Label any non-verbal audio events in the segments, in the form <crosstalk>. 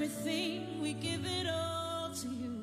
Everything, we give it all to you.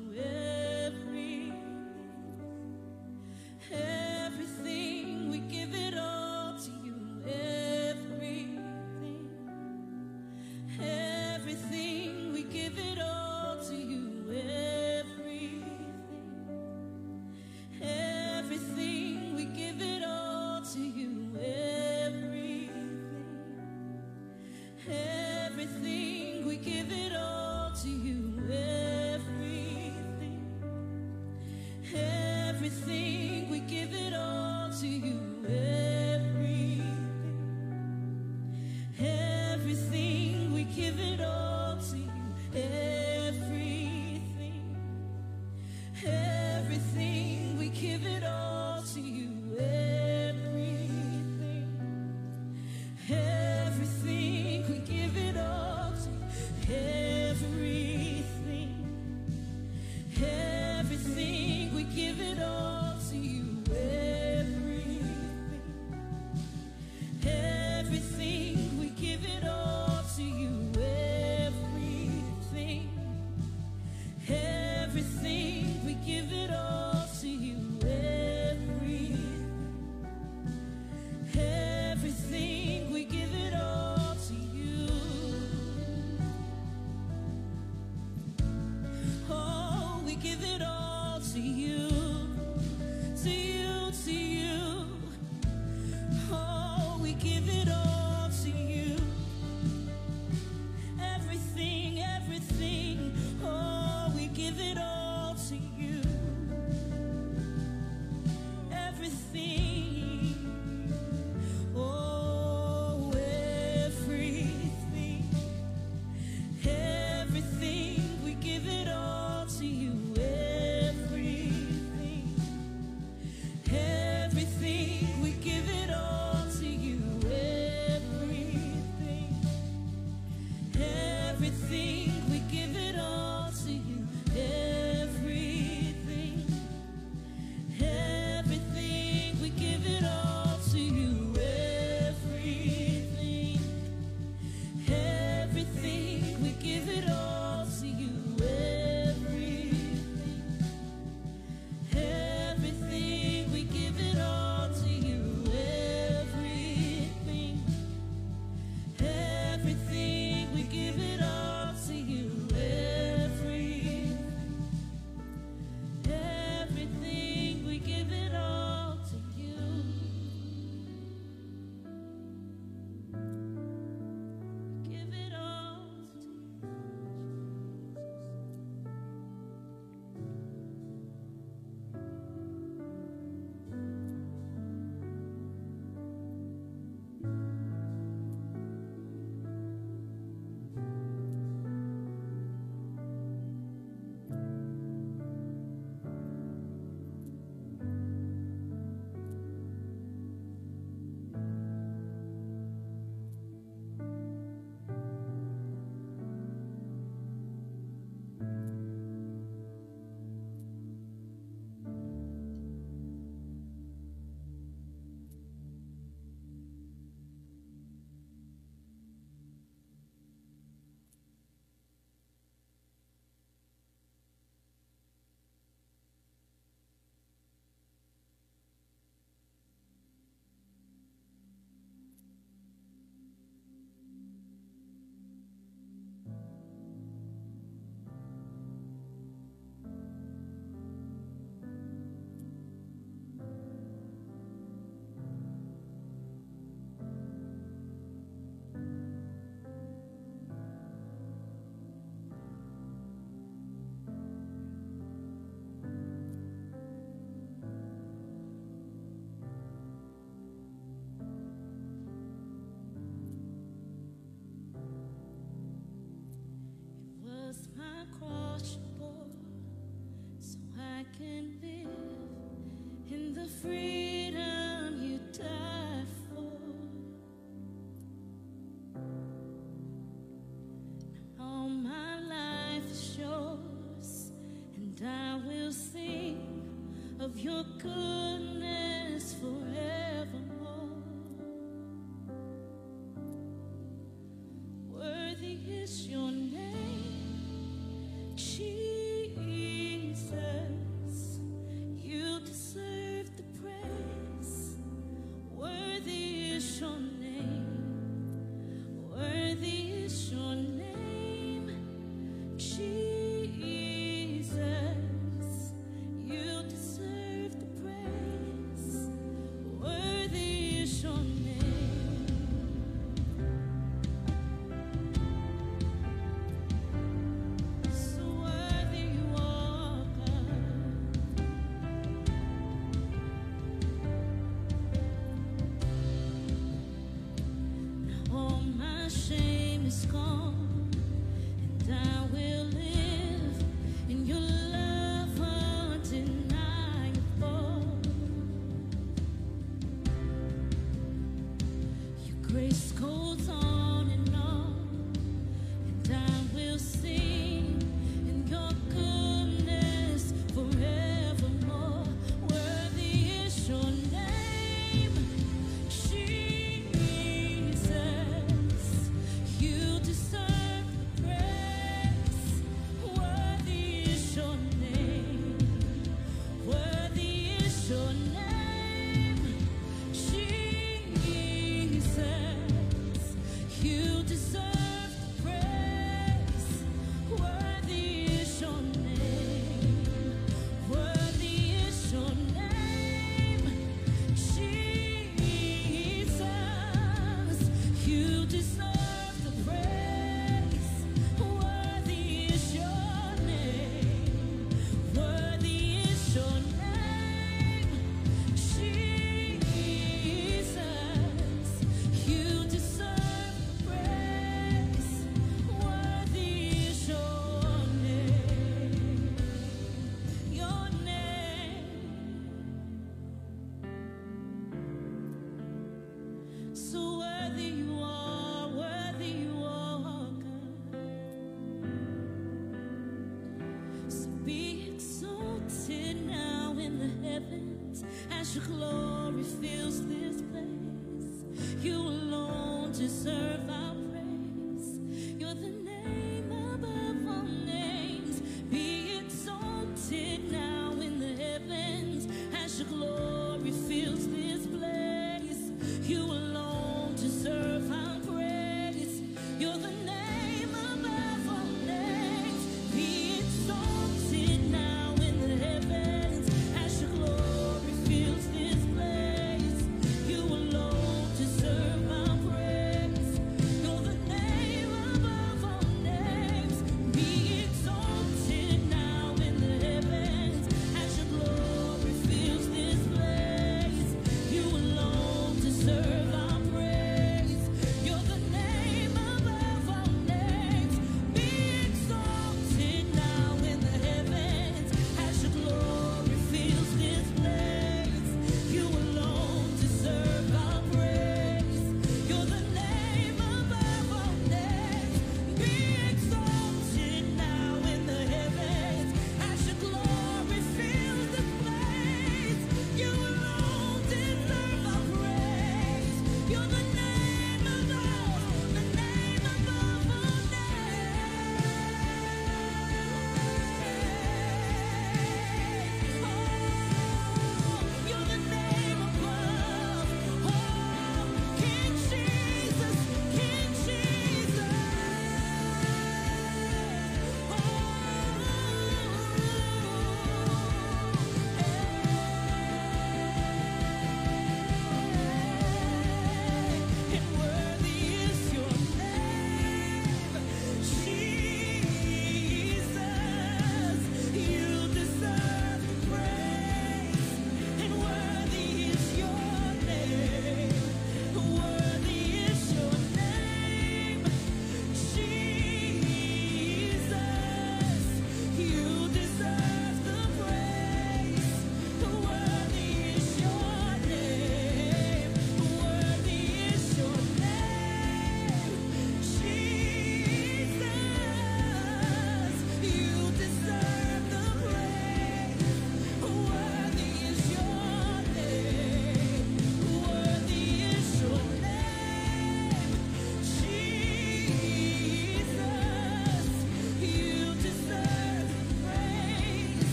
You're good.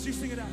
as you sing it out.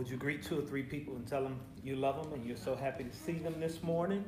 would you greet two or three people and tell them you love them and you're so happy to see them this morning?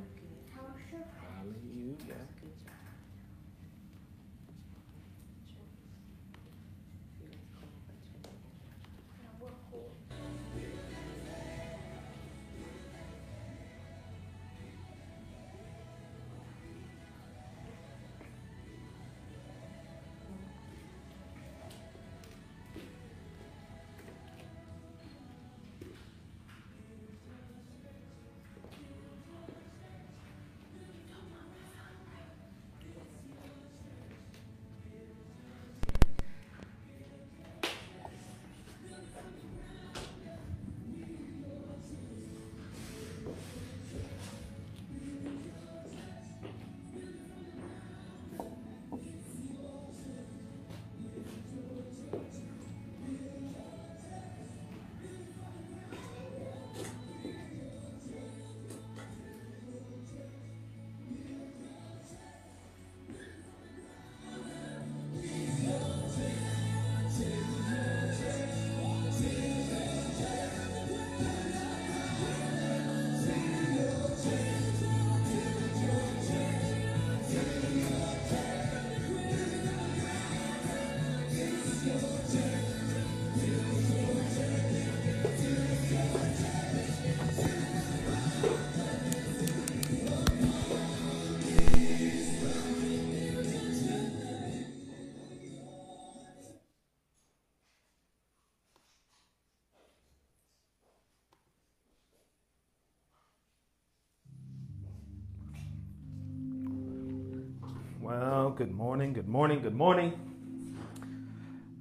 Morning, good morning, good morning.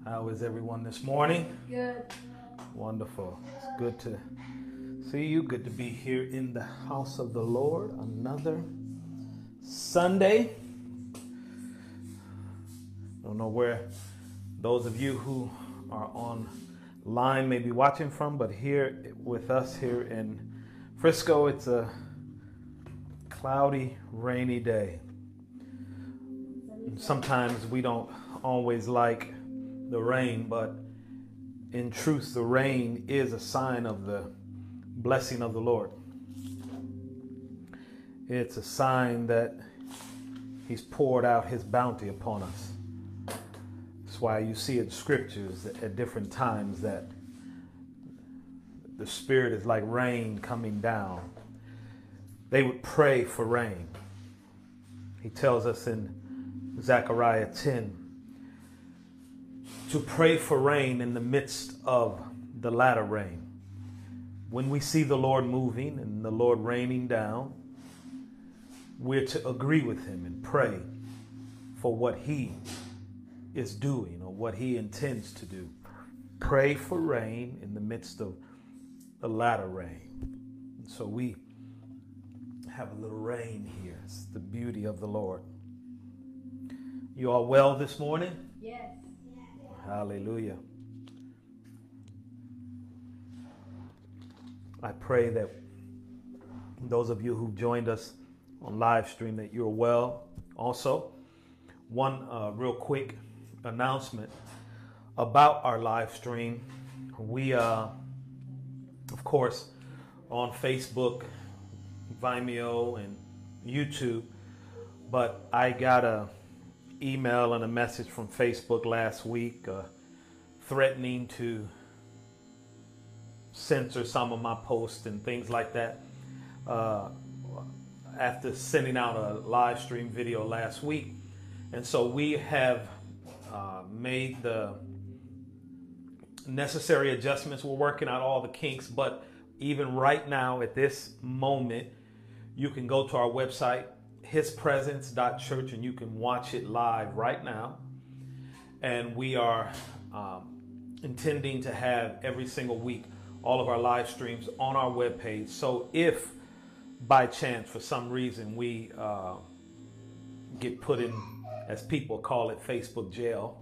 How is everyone this morning? Good. Wonderful. It's good to see you. Good to be here in the house of the Lord. Another Sunday. I Don't know where those of you who are online may be watching from, but here with us here in Frisco, it's a cloudy, rainy day. Sometimes we don't always like the rain, but in truth, the rain is a sign of the blessing of the Lord. It's a sign that He's poured out His bounty upon us. That's why you see in scriptures at different times that the Spirit is like rain coming down. They would pray for rain. He tells us in Zechariah 10 to pray for rain in the midst of the latter rain. When we see the Lord moving and the Lord raining down, we're to agree with Him and pray for what He is doing or what He intends to do. Pray for rain in the midst of the latter rain. So we have a little rain here. It's the beauty of the Lord. You are well this morning? Yes. Hallelujah. I pray that those of you who've joined us on live stream that you're well. Also, one uh, real quick announcement about our live stream. We, uh, of course, on Facebook, Vimeo, and YouTube, but I got a email and a message from Facebook last week uh, threatening to censor some of my posts and things like that. Uh, after sending out a live stream video last week. And so we have uh, made the necessary adjustments. We're working out all the kinks, but even right now, at this moment, you can go to our website, hispresence.church, and you can watch it live right now. And we are um, intending to have every single week all of our live streams on our webpage. So if by chance, for some reason, we uh, get put in, as people call it, Facebook jail.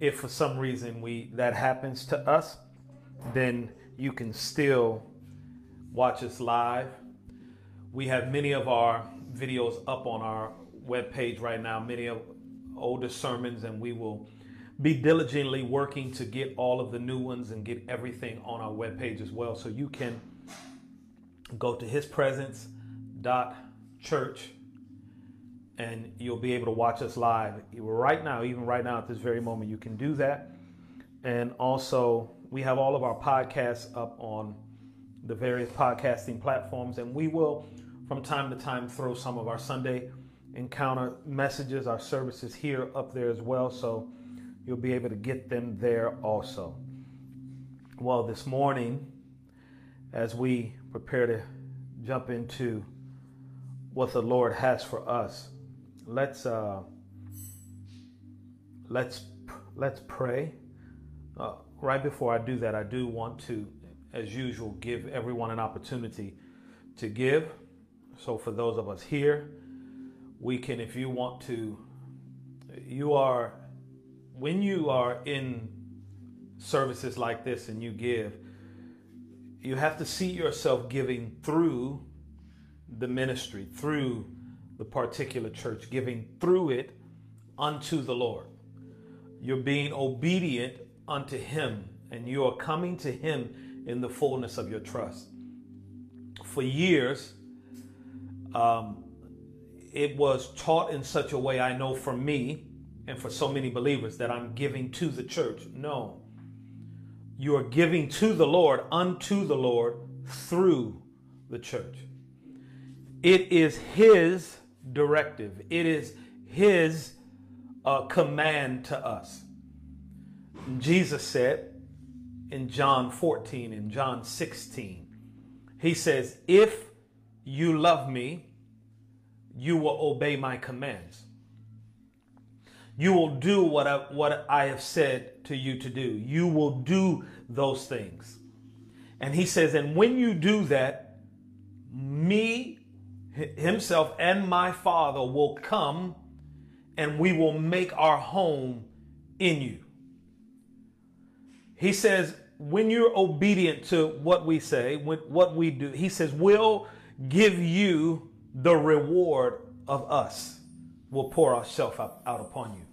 If for some reason we that happens to us, then you can still watch us live. We have many of our videos up on our webpage right now, many of older sermons, and we will be diligently working to get all of the new ones and get everything on our webpage as well. So you can go to hispresence.church and you'll be able to watch us live right now even right now at this very moment you can do that and also we have all of our podcasts up on the various podcasting platforms and we will from time to time throw some of our sunday encounter messages our services here up there as well so you'll be able to get them there also well this morning as we prepare to jump into what the Lord has for us, let's uh, let's let's pray. Uh, right before I do that, I do want to, as usual, give everyone an opportunity to give. So for those of us here, we can, if you want to, you are when you are in services like this and you give you have to see yourself giving through the ministry, through the particular church, giving through it unto the Lord. You're being obedient unto Him, and you are coming to Him in the fullness of your trust. For years, um, it was taught in such a way, I know for me and for so many believers, that I'm giving to the church. No, you are giving to the Lord, unto the Lord, through the church. It is His directive, it is His uh, command to us. Jesus said in John 14 and John 16, He says, If you love me, you will obey my commands. You will do what I, what I have said to you to do. You will do those things. And he says, and when you do that, me, himself, and my Father will come and we will make our home in you. He says, when you're obedient to what we say, what we do, he says, we'll give you the reward of us. We'll pour ourselves out, upon you.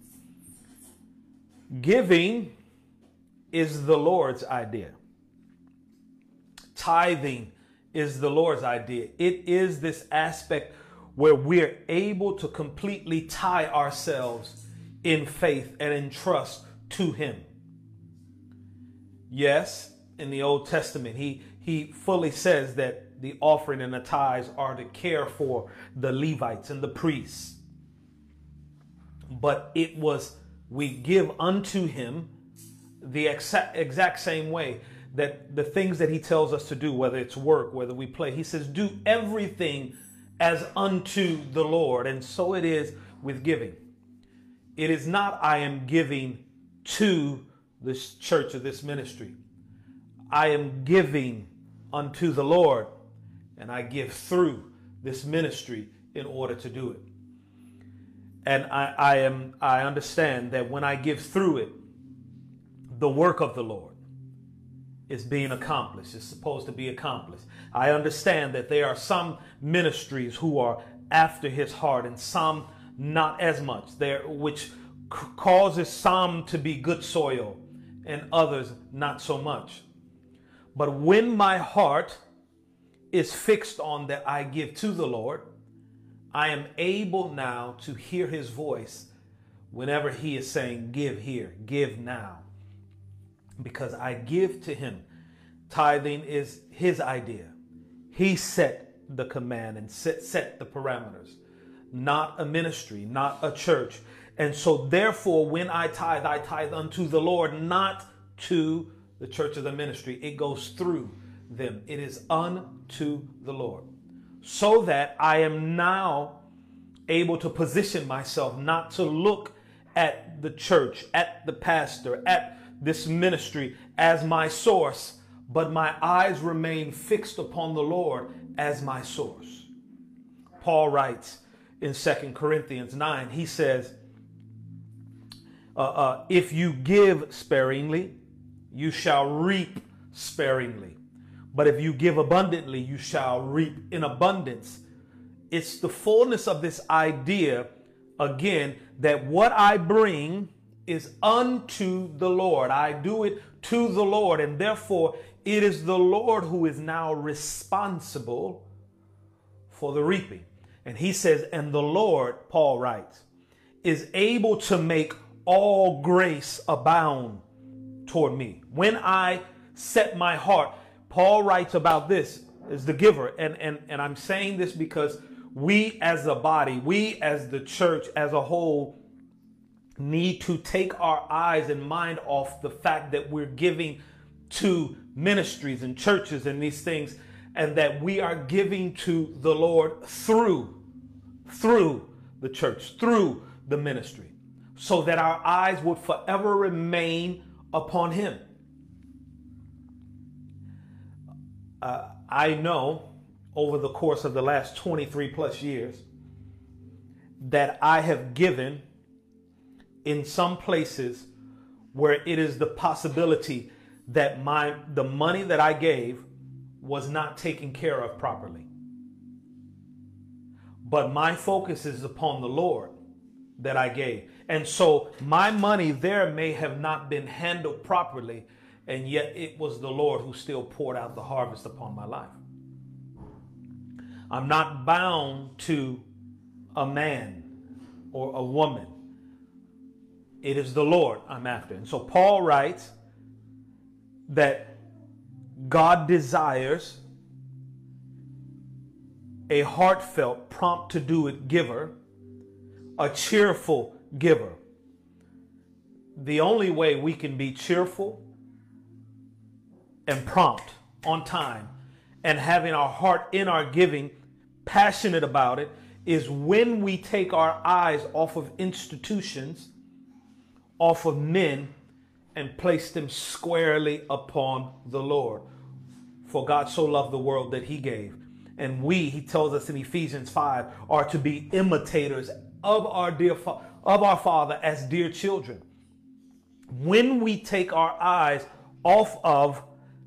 Giving is the Lord's idea. Tithing is the Lord's idea. It is this aspect where we're able to completely tie ourselves in faith and in trust to Him. Yes, in the Old Testament, He, he fully says that the offering and the tithes are to care for the Levites and the priests. But it was, we give unto Him the exact, exact same way that the things that he tells us to do, whether it's work, whether we play, he says, do everything as unto the Lord. And so it is with giving. It is not, I am giving to this church or this ministry. I am giving unto the Lord, and I give through this ministry in order to do it. And I, I am I understand that when I give through it, the work of the Lord is being accomplished. It's supposed to be accomplished. I understand that there are some ministries who are after his heart and some not as much there which causes some to be good soil and others not so much. But when my heart is fixed on that I give to the Lord, I am able now to hear his voice whenever he is saying, Give here, give now because I give to him. Tithing is his idea. He set the command and set, set the parameters, not a ministry, not a church. And so, therefore, when I tithe, I tithe unto the Lord, not to the church of the ministry. It goes through them, it is unto the Lord. So that I am now able to position myself not to look at the church, at the pastor, at this ministry as my source, but my eyes remain fixed upon the Lord as my source. Paul writes in Second Corinthians 9, he says, uh, uh, If you give sparingly, you shall reap sparingly. But if you give abundantly, you shall reap in abundance. It's the fullness of this idea, again, that what I bring is unto the Lord. I do it to the Lord, and therefore it is the Lord who is now responsible for the reaping. And he says, and the Lord, Paul writes, is able to make all grace abound toward me. When I set my heart, Paul writes about this as the giver. And, and, and I'm saying this because we as a body, we as the church as a whole, need to take our eyes and mind off the fact that we're giving to ministries and churches and these things and that we are giving to the Lord through through the church through the ministry so that our eyes would forever remain upon him uh, I know over the course of the last 23 plus years that I have given in some places where it is the possibility that my the money that I gave was not taken care of properly. But my focus is upon the Lord that I gave. And so my money there may have not been handled properly, and yet it was the Lord who still poured out the harvest upon my life. I'm not bound to a man or a woman it is the Lord I'm after. And so Paul writes that God desires a heartfelt, prompt to do it giver, a cheerful giver. The only way we can be cheerful and prompt on time and having our heart in our giving, passionate about it, is when we take our eyes off of institutions off of men and place them squarely upon the Lord. For God so loved the world that he gave. And we, he tells us in Ephesians 5, are to be imitators of our dear fa- of our Father as dear children. When we take our eyes off of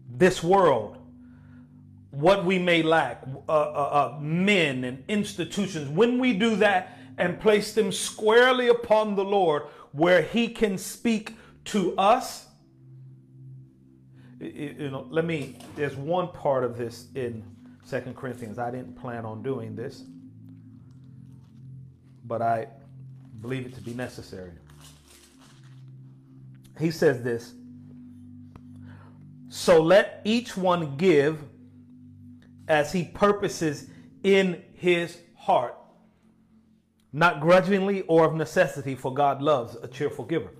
this world, what we may lack, uh, uh, uh, men and institutions, when we do that and place them squarely upon the Lord, where He can speak to us, you know, let me. There's one part of this in Second Corinthians. I didn't plan on doing this, but I believe it to be necessary. He says this. So let each one give as he purposes in his heart, not grudgingly or of necessity, for God loves a cheerful giver.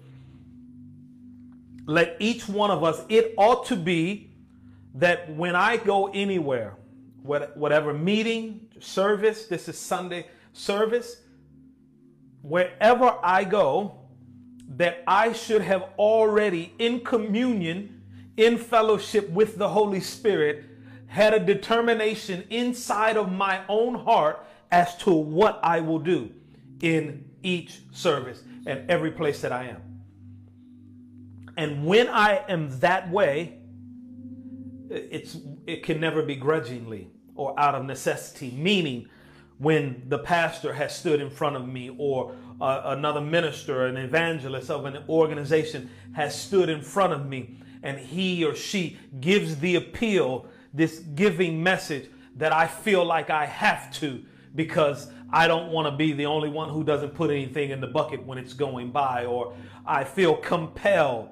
Let each one of us, it ought to be that when I go anywhere, whatever meeting, service, this is Sunday service, wherever I go, that I should have already in communion, in fellowship with the Holy Spirit, had a determination inside of my own heart as to what I will do in each service and every place that I am. And when I am that way, it's it can never be grudgingly or out of necessity, meaning when the pastor has stood in front of me or uh, another minister, an evangelist of an organization has stood in front of me and he or she gives the appeal, this giving message that I feel like I have to because I don't want to be the only one who doesn't put anything in the bucket when it's going by or I feel compelled.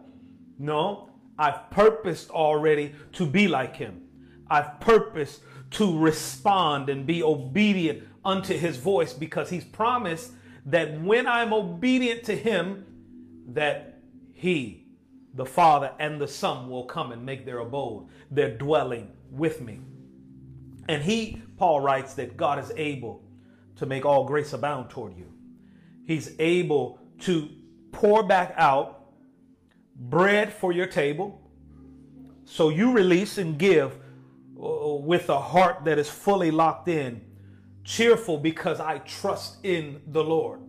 No, I've purposed already to be like him. I've purposed to respond and be obedient unto his voice because he's promised that when I'm obedient to him, that he, the Father and the Son, will come and make their abode, their dwelling with me. And he, Paul writes, that God is able to make all grace abound toward you. He's able to pour back out bread for your table. So you release and give uh, with a heart that is fully locked in cheerful because I trust in the Lord.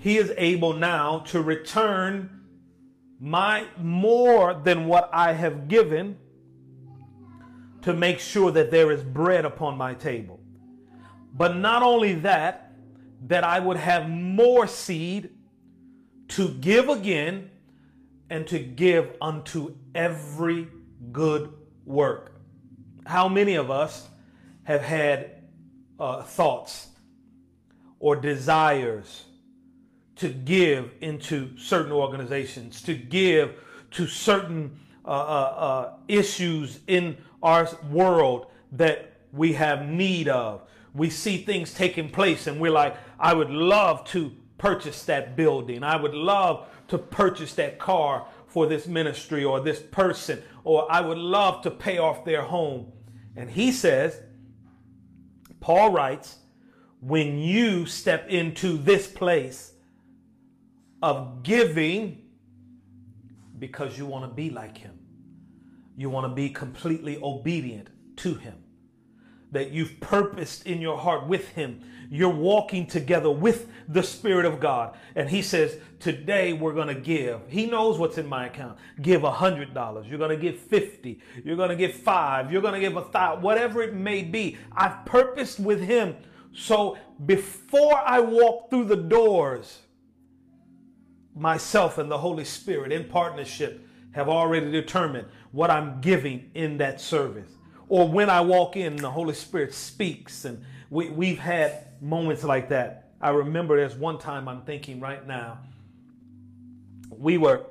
He is able now to return my more than what I have given to make sure that there is bread upon my table. But not only that, that I would have more seed to give again and to give unto every good work. How many of us have had uh, thoughts or desires to give into certain organizations, to give to certain uh, uh, uh, issues in our world that we have need of. We see things taking place and we're like, I would love to purchase that building. I would love to purchase that car for this ministry or this person, or I would love to pay off their home. And he says, Paul writes, when you step into this place of giving because you want to be like him, you want to be completely obedient to him, that you've purposed in your heart with him. You're walking together with the Spirit of God. And he says, Today we're going to give. He knows what's in my account. Give a hundred dollars. You're going to give 50. You're going to give five. You're going to give a thousand, whatever it may be. I've purposed with him. So before I walk through the doors, myself and the Holy Spirit in partnership have already determined what I'm giving in that service. Or when I walk in, the Holy Spirit speaks. And we, we've had moments like that. I remember there's one time I'm thinking right now we were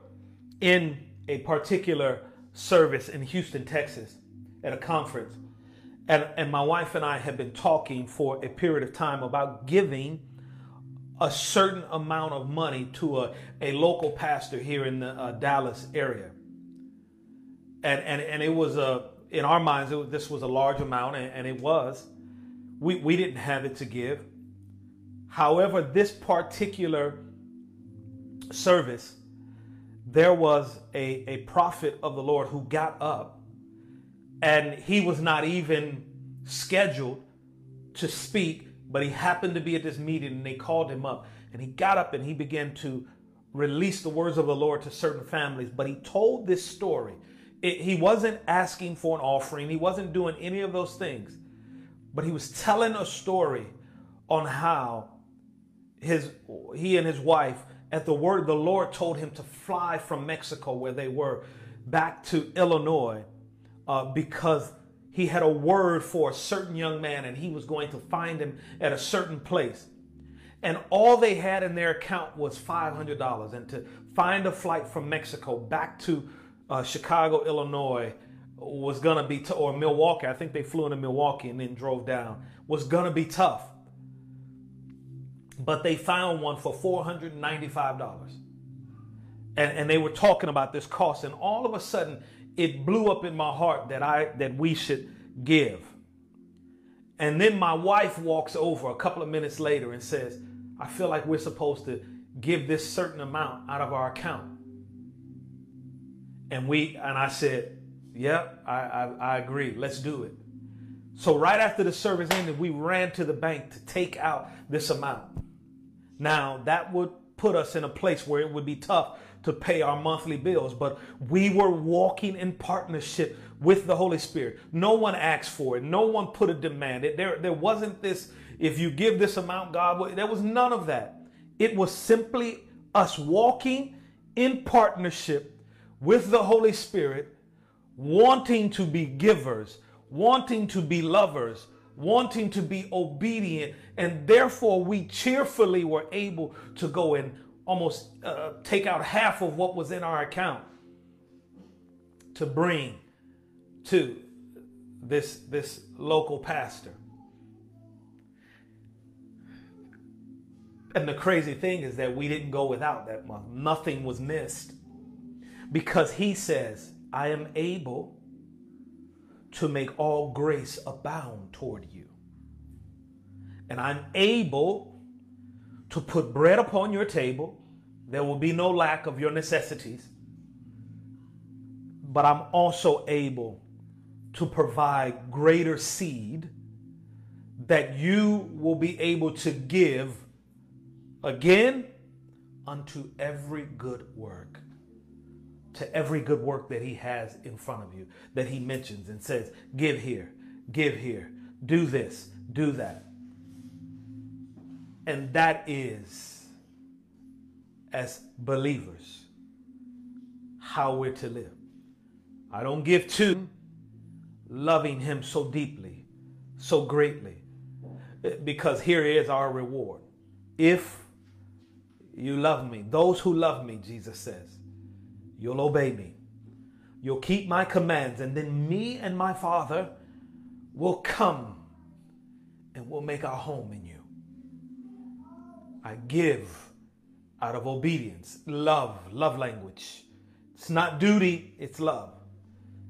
in a particular service in Houston, Texas, at a conference. And, and my wife and I had been talking for a period of time about giving a certain amount of money to a, a local pastor here in the uh, Dallas area. And, and, and it was a, in our minds, was, this was a large amount, and, and it was. We, we didn't have it to give. However, this particular service, there was a, a prophet of the Lord who got up and he was not even scheduled to speak, but he happened to be at this meeting and they called him up and he got up and he began to release the words of the Lord to certain families. But he told this story. It, he wasn't asking for an offering, he wasn't doing any of those things, but he was telling a story on how his he and his wife at the word the Lord told him to fly from Mexico where they were back to Illinois uh, because he had a word for a certain young man and he was going to find him at a certain place. And all they had in their account was $500. And to find a flight from Mexico back to uh, Chicago, Illinois was going to be, t- or Milwaukee, I think they flew into Milwaukee and then drove down, was going to be tough. But they found one for $495. And, and they were talking about this cost. And all of a sudden, it blew up in my heart that I that we should give. And then my wife walks over a couple of minutes later and says, I feel like we're supposed to give this certain amount out of our account. And we and I said, Yeah, I, I, I agree. Let's do it. So right after the service ended, we ran to the bank to take out this amount. Now that would put us in a place where it would be tough to pay our monthly bills, but we were walking in partnership with the Holy Spirit. No one asked for it. No one put a demand. It, there, there wasn't this, if you give this amount, God will. There was none of that. It was simply us walking in partnership with the Holy Spirit, wanting to be givers, wanting to be lovers, wanting to be obedient, and therefore we cheerfully were able to go and almost uh, take out half of what was in our account to bring to this this local pastor. And the crazy thing is that we didn't go without that month. Nothing was missed. Because he says, I am able to make all grace abound toward you. And I'm able to put bread upon your table. There will be no lack of your necessities. But I'm also able to provide greater seed that you will be able to give again unto every good work. To every good work that he has in front of you, that he mentions and says, give here, give here, do this, do that. And that is, as believers, how we're to live. I don't give to loving him so deeply, so greatly, because here is our reward. If you love me, those who love me, Jesus says, you'll obey me. You'll keep my commands, and then me and my Father will come and we'll make our home in you. I give out of obedience, love, love language. It's not duty, it's love.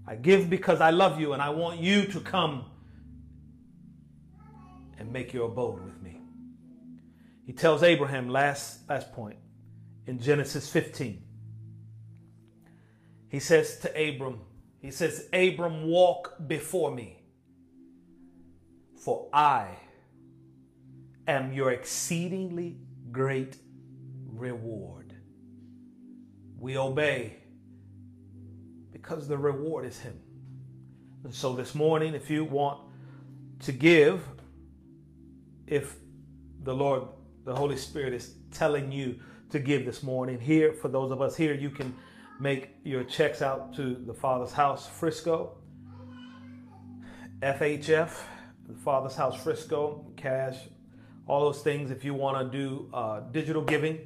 I give because I love you and I want you to come and make your abode with me. He tells Abraham, last, last point, in Genesis 15. He says to Abram, he says, Abram, walk before me, for I am your exceedingly great reward. We obey because the reward is Him. And so this morning, if you want to give, if the Lord, the Holy Spirit is telling you to give this morning, here, for those of us here, you can make your checks out to the Father's House, Frisco, FHF, the Father's House, Frisco, cash, all those things. If you want to do uh, digital giving,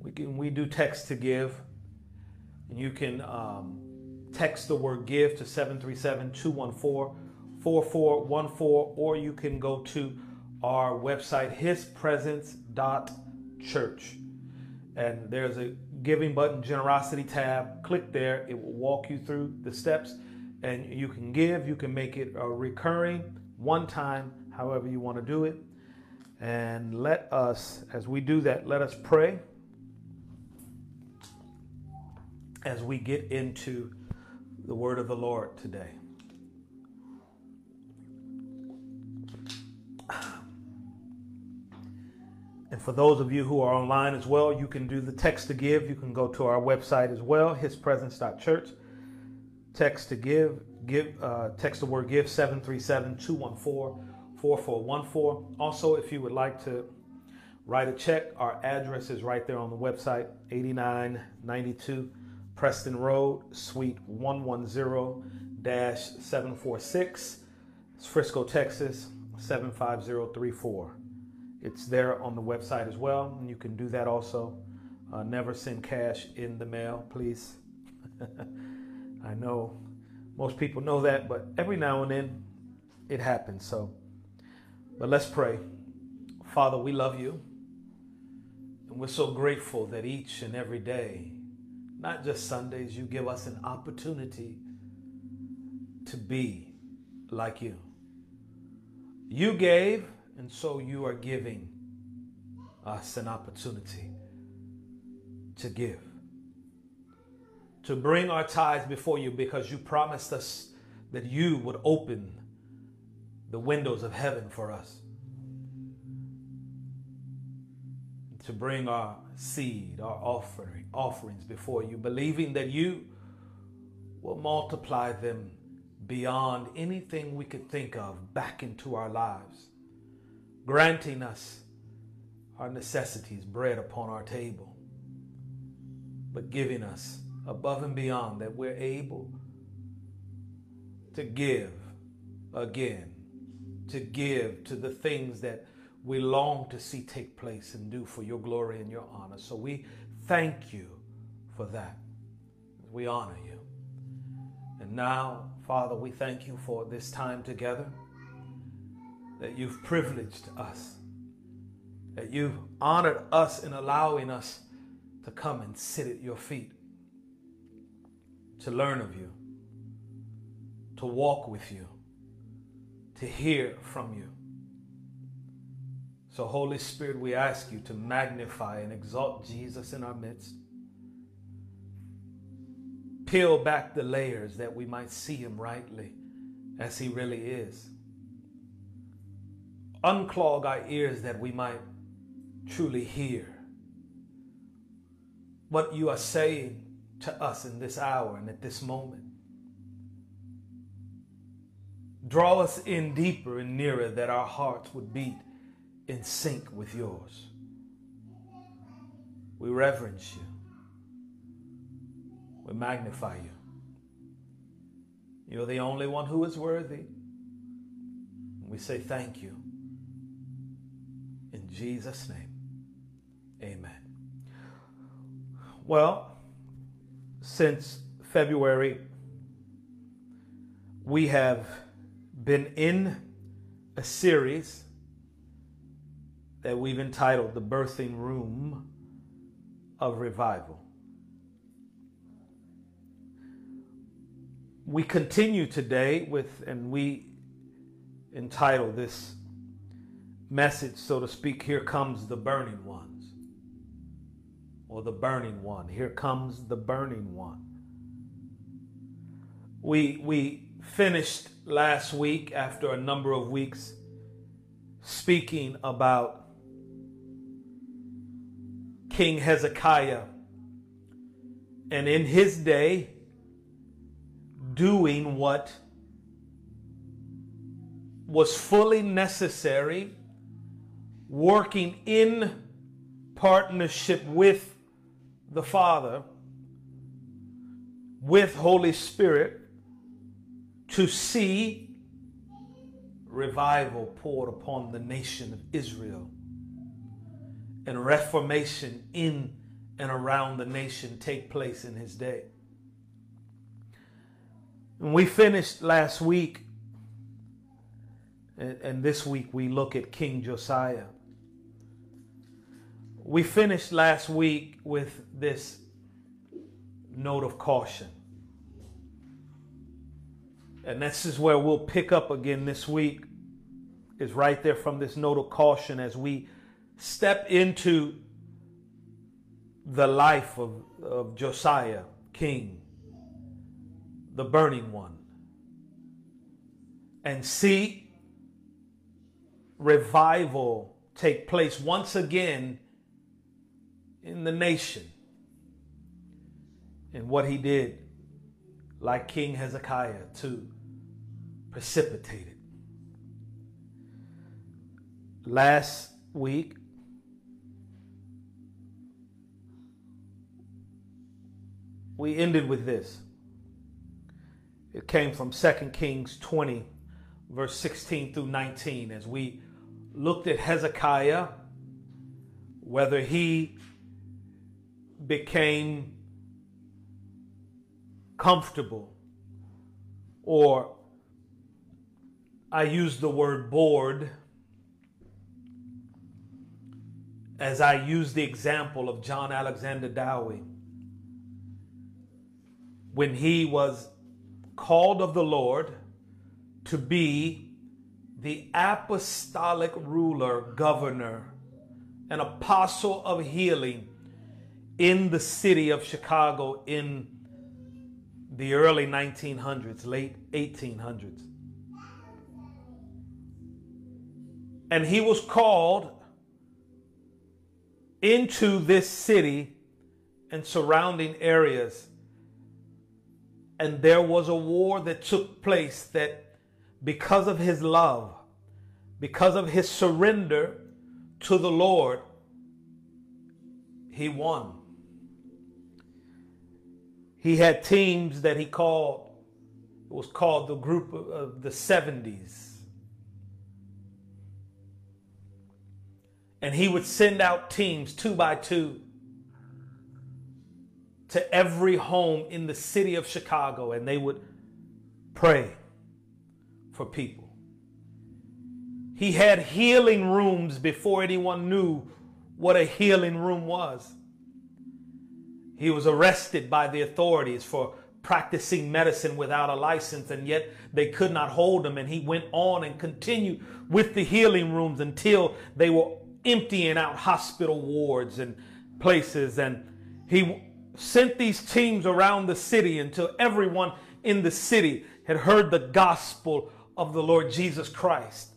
we can we do text to give, and you can um, text the word give to 737-214-4414 or you can go to our website hispresence.church and there's a giving button generosity tab. Click there. It will walk you through the steps. And you can give. You can make it a recurring one time however you want to do it and let us as we do that let us pray as we get into the word of the Lord today. And for those of you who are online as well, you can do the text to give. You can go to our website as well, hispresence.church. Text to give, give uh, text the word give 737-214-4414. Also, if you would like to write a check, our address is right there on the website, 8992 Preston Road, Suite 110-746. It's Frisco, Texas 75034. It's there on the website as well, and you can do that also. Uh, never send cash in the mail, please. <laughs> I know most people know that, but every now and then it happens. So, but let's pray. Father, we love you, and we're so grateful that each and every day, not just Sundays, you give us an opportunity to be like you. You gave and so you are giving us an opportunity to give, to bring our tithes before you because you promised us that you would open the windows of heaven for us, to bring our seed, our offering, offerings before you, believing that you will multiply them beyond anything we could think of back into our lives granting us our necessities, bread upon our table, but giving us above and beyond that we're able to give again, to give to the things that we long to see take place and do for your glory and your honor. So we thank you for that. We honor you. And now, Father, we thank you for this time together that you've privileged us, that you've honored us in allowing us to come and sit at your feet, to learn of you, to walk with you, to hear from you. So, Holy Spirit, we ask you to magnify and exalt Jesus in our midst. Peel back the layers that we might see him rightly as he really is unclog our ears that we might truly hear what you are saying to us in this hour and at this moment. Draw us in deeper and nearer that our hearts would beat in sync with yours. We reverence you. We magnify you. You're the only one who is worthy. We say thank you. In Jesus' name, amen. Well, since February, we have been in a series that we've entitled The Birthing Room of Revival. We continue today with, and we entitle this message, so to speak, here comes the burning ones. Or the burning one. Here comes the burning one. We, we finished last week after a number of weeks speaking about King Hezekiah. And in his day doing what was fully necessary working in partnership with the Father, with Holy Spirit, to see revival poured upon the nation of Israel and reformation in and around the nation take place in his day. And we finished last week, and, and this week we look at King Josiah. We finished last week with this note of caution. And this is where we'll pick up again this week, is right there from this note of caution as we step into the life of, of Josiah king, the burning one, and see revival take place once again in the nation. And what he did, like King Hezekiah, to precipitate it. Last week, we ended with this. It came from 2 Kings 20, verse 16 through 19, as we looked at Hezekiah, whether he became comfortable or I use the word bored as I use the example of John Alexander Dowie when he was called of the Lord to be the apostolic ruler, governor, an apostle of healing in the city of Chicago in the early 1900s, late 1800s. And he was called into this city and surrounding areas. And there was a war that took place that because of his love, because of his surrender to the Lord, he won. He had teams that he called, it was called the group of the 70s. And he would send out teams two by two to every home in the city of Chicago and they would pray for people. He had healing rooms before anyone knew what a healing room was. He was arrested by the authorities for practicing medicine without a license, and yet they could not hold him. And he went on and continued with the healing rooms until they were emptying out hospital wards and places. And he sent these teams around the city until everyone in the city had heard the gospel of the Lord Jesus Christ.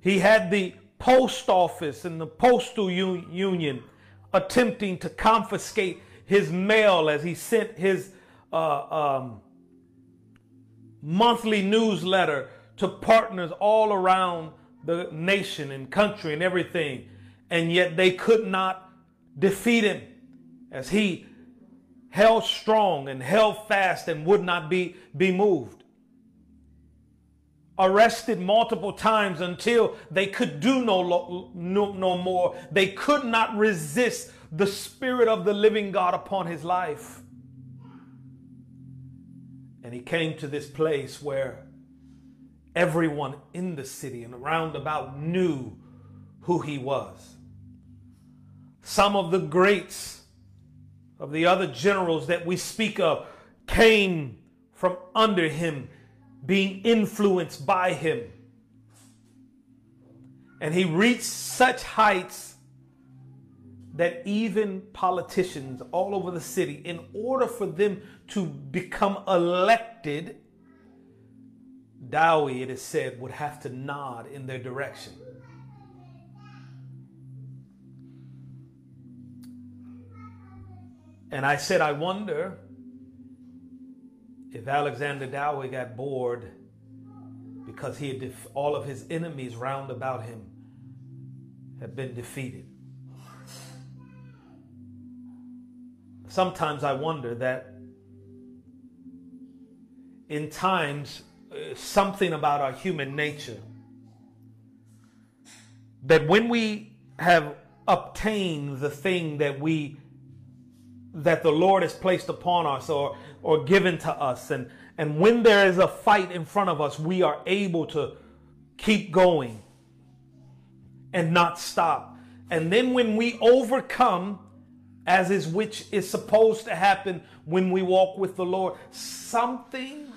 He had the post office and the postal union attempting to confiscate his mail as he sent his uh, um, monthly newsletter to partners all around the nation and country and everything. And yet they could not defeat him as he held strong and held fast and would not be, be moved. Arrested multiple times until they could do no, no, no more. They could not resist the Spirit of the living God upon his life. And he came to this place where everyone in the city and around about knew who he was. Some of the greats of the other generals that we speak of came from under him, being influenced by him. And he reached such heights that even politicians all over the city, in order for them to become elected, Dowie, it is said, would have to nod in their direction. And I said, I wonder if Alexander Dowie got bored because he had def- all of his enemies round about him had been defeated. Sometimes I wonder that in times something about our human nature that when we have obtained the thing that we that the Lord has placed upon us or, or given to us. And, and when there is a fight in front of us, we are able to keep going and not stop. And then when we overcome, as is which is supposed to happen when we walk with the Lord, something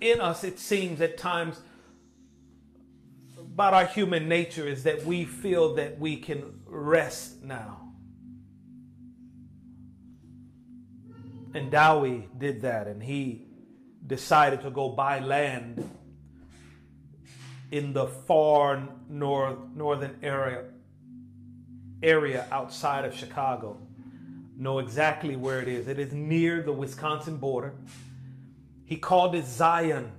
in us, it seems at times, about our human nature is that we feel that we can rest now And Dowie did that, and he decided to go buy land in the far north northern area area outside of Chicago. Know exactly where it is. It is near the Wisconsin border. He called it Zion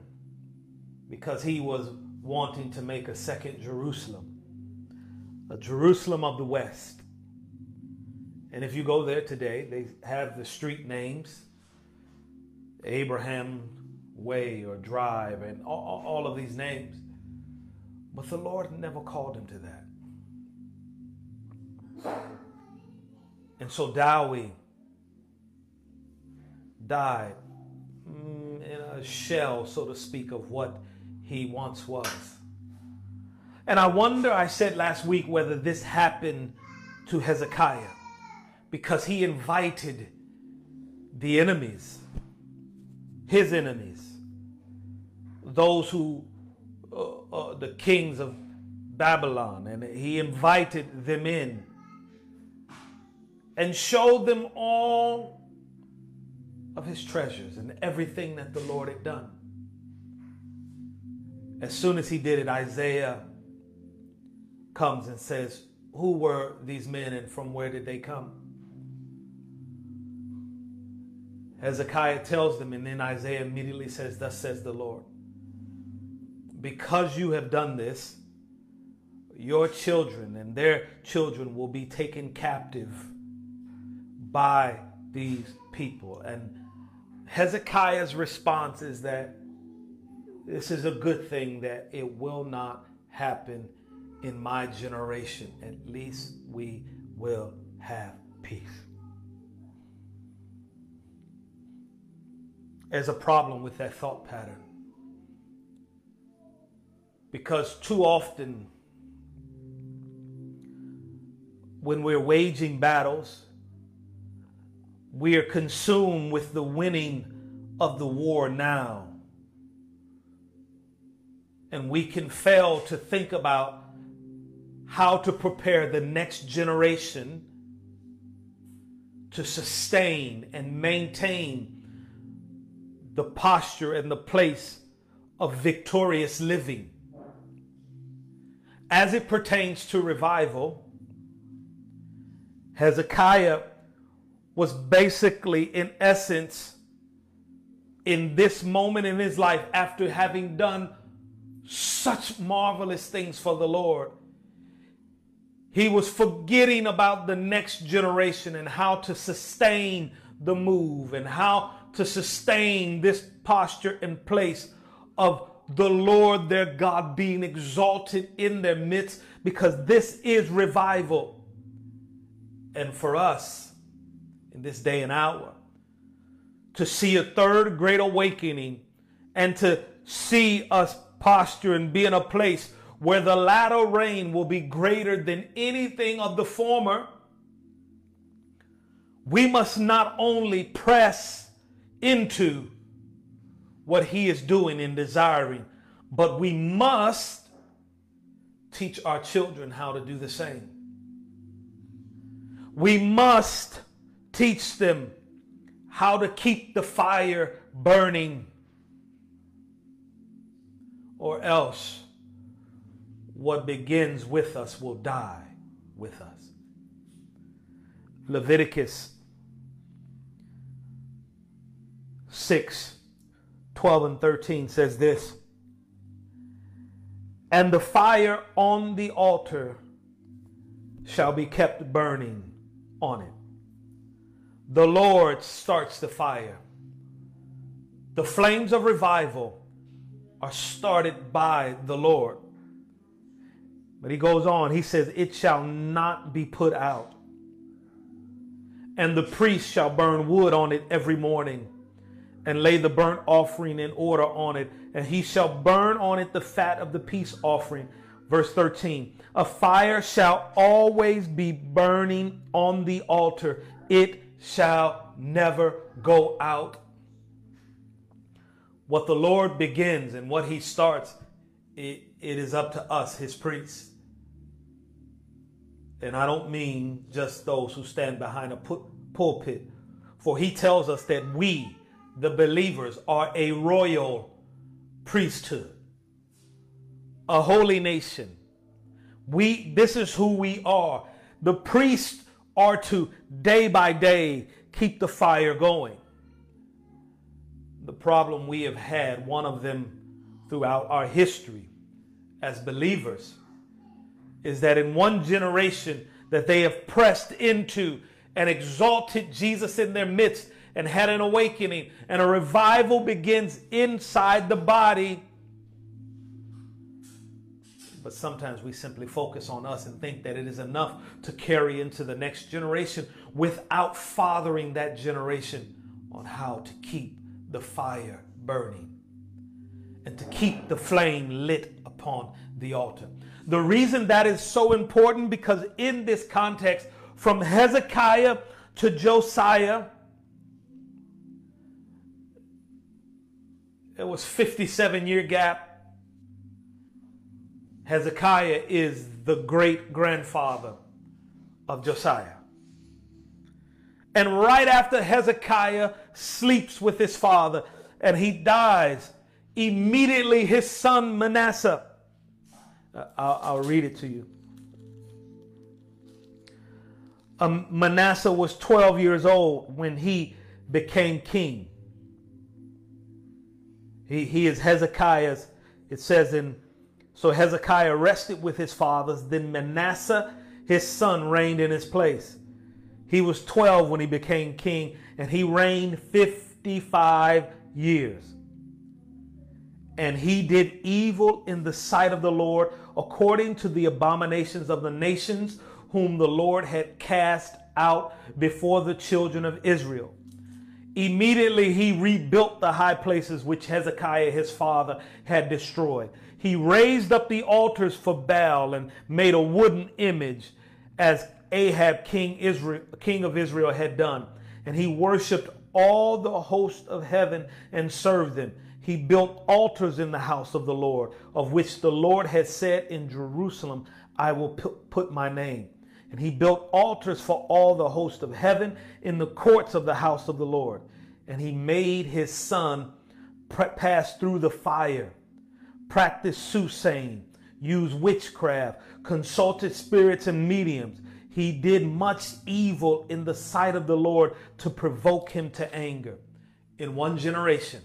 because he was wanting to make a second Jerusalem, a Jerusalem of the West. And if you go there today, they have the street names Abraham Way or Drive and all, all of these names. But the Lord never called him to that. And so Dowie died mm, shell, so to speak, of what he once was. And I wonder, I said last week, whether this happened to Hezekiah because he invited the enemies, his enemies, those who, uh, uh, the kings of Babylon, and he invited them in and showed them all of his treasures and everything that the Lord had done. As soon as he did it, Isaiah comes and says, Who were these men and from where did they come? Hezekiah tells them, and then Isaiah immediately says, Thus says the Lord. Because you have done this, your children and their children will be taken captive by these people. And Hezekiah's response is that this is a good thing that it will not happen in my generation. At least we will have peace. There's a problem with that thought pattern. Because too often, when we're waging battles, we are consumed with the winning of the war now. And we can fail to think about how to prepare the next generation to sustain and maintain the posture and the place of victorious living. As it pertains to revival, Hezekiah was basically, in essence, in this moment in his life, after having done such marvelous things for the Lord, he was forgetting about the next generation and how to sustain the move and how to sustain this posture and place of the Lord their God being exalted in their midst because this is revival. And for us in this day and hour, to see a third great awakening and to see us posture and be in a place where the latter rain will be greater than anything of the former, we must not only press into what he is doing and desiring, but we must teach our children how to do the same. We must teach them how to keep the fire burning, or else what begins with us will die with us. Leviticus 6 12 and 13 says this And the fire on the altar shall be kept burning on it. The Lord starts the fire. The flames of revival are started by the Lord. But he goes on, he says, It shall not be put out. And the priest shall burn wood on it every morning and lay the burnt offering in order on it, and he shall burn on it the fat of the peace offering. Verse 13 A fire shall always be burning on the altar, it shall never go out. What the Lord begins and what he starts, it, it is up to us, his priests. And I don't mean just those who stand behind a pulpit For he tells us that we, the believers, are a royal priesthood, a holy nation. We this is who we are. The priests are to day by day keep the fire going. The problem we have had, one of them throughout our history as believers, is that in one generation that they have pressed into and exalted Jesus in their midst and had an awakening and a revival begins inside the body. But sometimes we simply focus on us and think that it is enough to carry into the next generation without fathering that generation on how to keep the fire burning and to keep the flame lit upon the altar. The reason that is so important because in this context, from Hezekiah to Josiah, it was 57 year gap. Hezekiah is the great grandfather of Josiah. And right after Hezekiah sleeps with his father and he dies, immediately his son Manasseh uh, I'll, I'll read it to you. Um, Manasseh was 12 years old when he became king. He, he is Hezekiah's, it says in, so Hezekiah rested with his fathers, then Manasseh, his son, reigned in his place. He was 12 when he became king, and he reigned 55 years. And he did evil in the sight of the Lord according to the abominations of the nations whom the Lord had cast out before the children of Israel. Immediately he rebuilt the high places which Hezekiah his father had destroyed. He raised up the altars for Baal and made a wooden image as Ahab king Israel king of Israel had done. And he worshiped all the host of heaven and served them he built altars in the house of the Lord, of which the Lord had said in Jerusalem, I will put my name. And he built altars for all the host of heaven in the courts of the house of the Lord. And he made his son pass through the fire, practice soothsaying, used witchcraft, consulted spirits and mediums. He did much evil in the sight of the Lord to provoke him to anger. In one generation,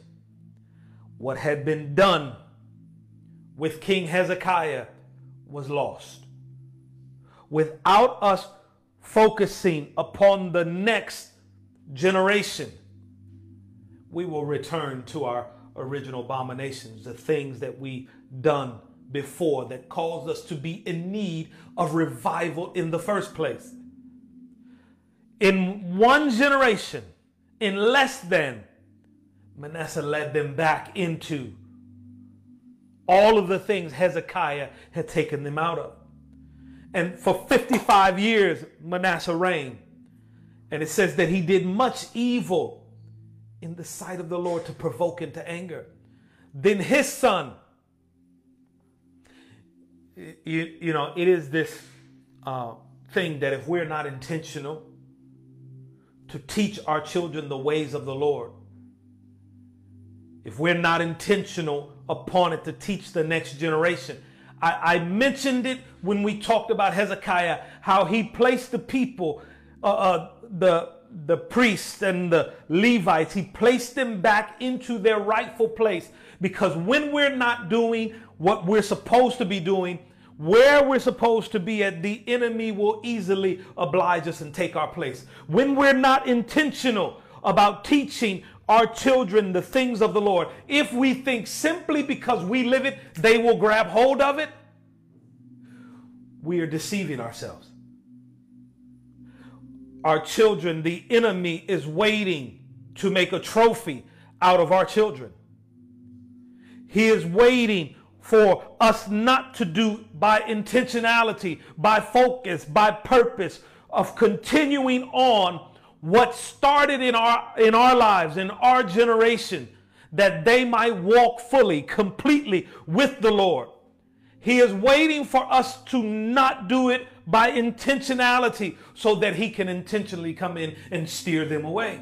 what had been done with King Hezekiah was lost. Without us focusing upon the next generation, we will return to our original abominations, the things that we done before that caused us to be in need of revival in the first place. In one generation, in less than Manasseh led them back into all of the things Hezekiah had taken them out of. And for 55 years, Manasseh reigned. And it says that he did much evil in the sight of the Lord to provoke him to anger. Then his son, you, you know, it is this uh, thing that if we're not intentional to teach our children the ways of the Lord, if we're not intentional upon it to teach the next generation. I, I mentioned it when we talked about Hezekiah, how he placed the people, uh, uh, the the priests and the Levites, he placed them back into their rightful place. Because when we're not doing what we're supposed to be doing, where we're supposed to be at, the enemy will easily oblige us and take our place. When we're not intentional about teaching our children the things of the Lord, if we think simply because we live it, they will grab hold of it, we are deceiving ourselves. Our children, the enemy is waiting to make a trophy out of our children. He is waiting for us not to do by intentionality, by focus, by purpose of continuing on what started in our in our lives in our generation that they might walk fully completely with the Lord he is waiting for us to not do it by intentionality so that he can intentionally come in and steer them away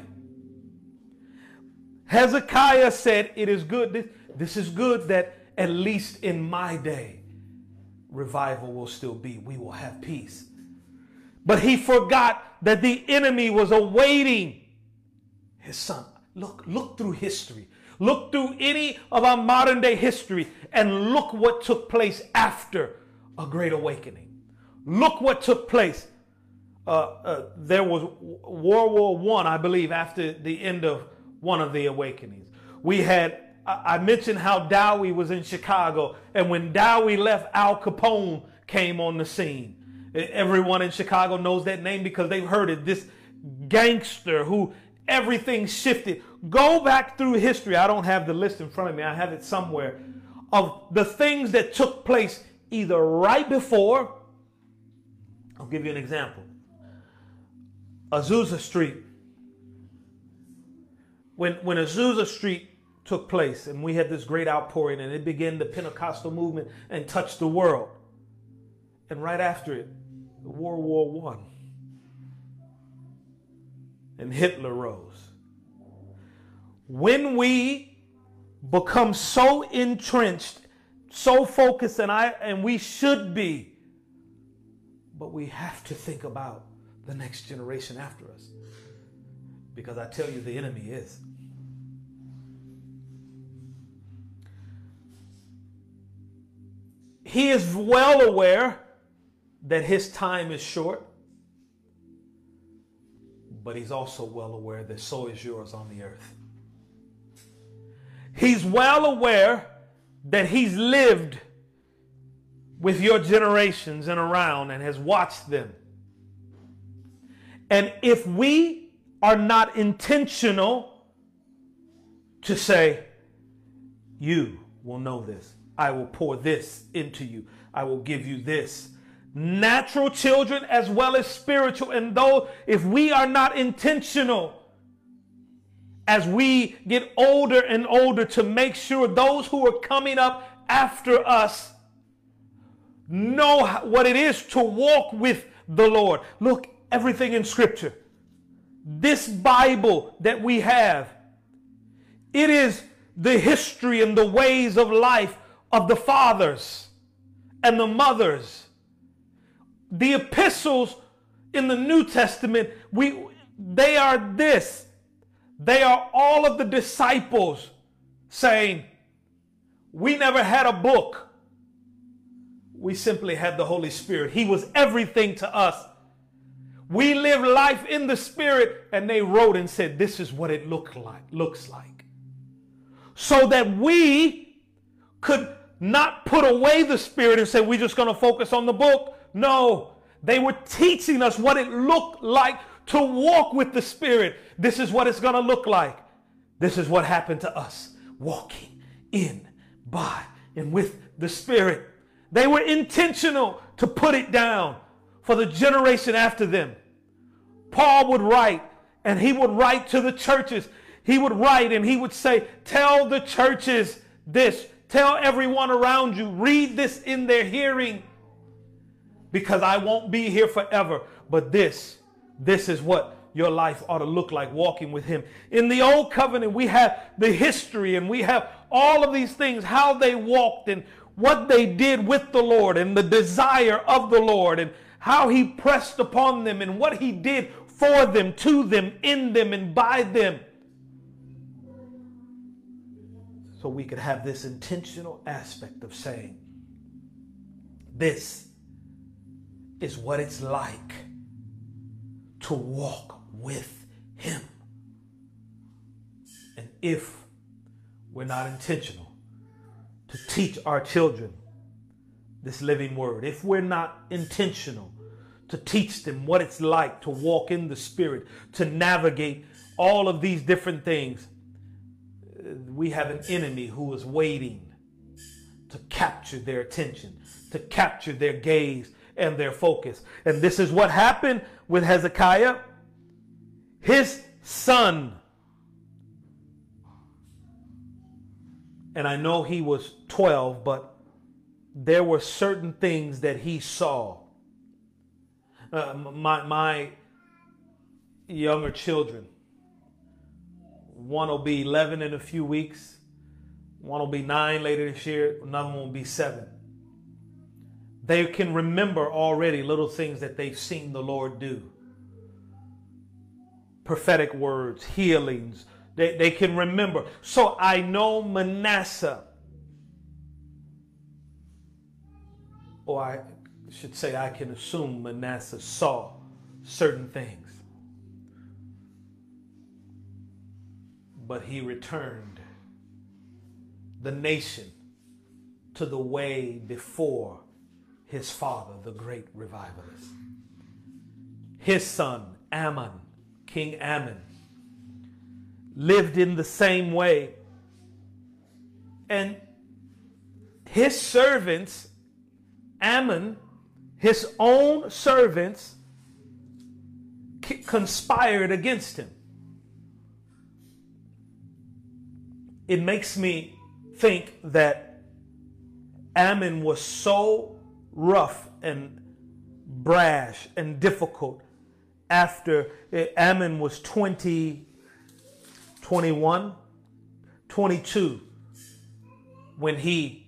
Hezekiah said, It is good. This, this is good that at least in my day, revival will still be. We will have peace. But he forgot that the enemy was awaiting his son. Look, look through history. Look through any of our modern day history and look what took place after a great awakening. Look what took place. Uh, uh, there was World War One, I, I believe, after the end of one of the awakenings. We had, I mentioned how Dowie was in Chicago, and when Dowie left, Al Capone came on the scene. Everyone in Chicago knows that name because they've heard it. This gangster who everything shifted. Go back through history. I don't have the list in front of me, I have it somewhere of the things that took place either right before. I'll give you an example. Azusa Street. When, when Azusa Street took place and we had this great outpouring and it began the Pentecostal movement and touched the world. And right after it, World War One and Hitler rose. When we become so entrenched, so focused, and I and we should be, but we have to think about the next generation after us. Because I tell you, the enemy is. He is well aware that his time is short, but he's also well aware that so is yours on the earth. He's well aware that he's lived with your generations and around and has watched them. And if we are not intentional to say, You will know this, I will pour this into you, I will give you this. Natural children as well as spiritual. And though if we are not intentional, as we get older and older to make sure those who are coming up after us know what it is to walk with the Lord. Look, everything in Scripture, this Bible that we have, it is the history and the ways of life of the fathers and the mothers. The epistles in the New Testament, we they are this. They are all of the disciples saying, We never had a book. We simply had the Holy Spirit. He was everything to us. We live life in the Spirit, and they wrote and said, This is what it look like, looks like. So that we could not put away the Spirit and say, We're just going to focus on the book. No, they were teaching us what it looked like to walk with the Spirit. This is what it's going to look like. This is what happened to us walking in, by, and with the Spirit. They were intentional to put it down for the generation after them. Paul would write, and he would write to the churches. He would write and he would say, Tell the churches this. Tell everyone around you. Read this in their hearing because I won't be here forever. But this, this is what your life ought to look like walking with Him. In the Old Covenant, we have the history and we have all of these things, how they walked and what they did with the Lord and the desire of the Lord and how He pressed upon them and what He did for them, to them, in them, and by them. So we could have this intentional aspect of saying, This is what it's like to walk with Him. And if we're not intentional to teach our children this living word, if we're not intentional to teach them what it's like to walk in the Spirit, to navigate all of these different things, uh, we have an enemy who is waiting to capture their attention, to capture their gaze and their focus. And this is what happened with Hezekiah. His son, and I know he was 12, but there were certain things that he saw. Uh, my, my younger children, One will be 11 in a few weeks. One will be nine later this year. Another one will be seven. They can remember already little things that they've seen the Lord do prophetic words, healings. They, they can remember. So I know Manasseh, or I should say, I can assume Manasseh saw certain things. But he returned the nation to the way before his father, the great revivalist. His son, Ammon, King Ammon, lived in the same way. And his servants, Ammon, his own servants, conspired against him. It makes me think that Ammon was so rough and brash and difficult after eh, Ammon was 20, 21, 22 when he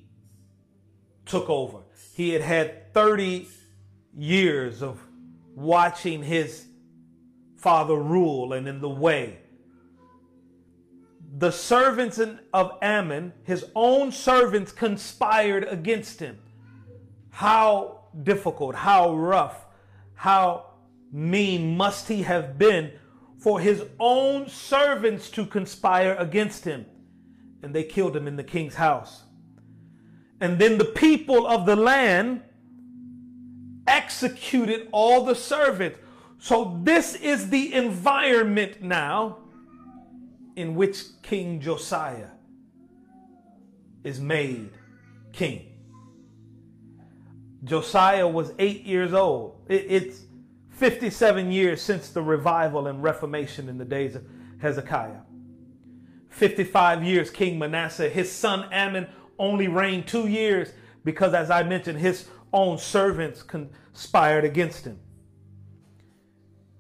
took over. He had had 30 years of watching his father rule and in the way. The servants of Ammon, his own servants, conspired against him. How difficult, how rough, how mean must he have been for his own servants to conspire against him? And they killed him in the king's house. And then the people of the land executed all the servants. So, this is the environment now in which King Josiah is made king. Josiah was eight years old. It, it's 57 years since the revival and reformation in the days of Hezekiah. 55 years, King Manasseh. His son Ammon only reigned two years because, as I mentioned, his own servants conspired against him.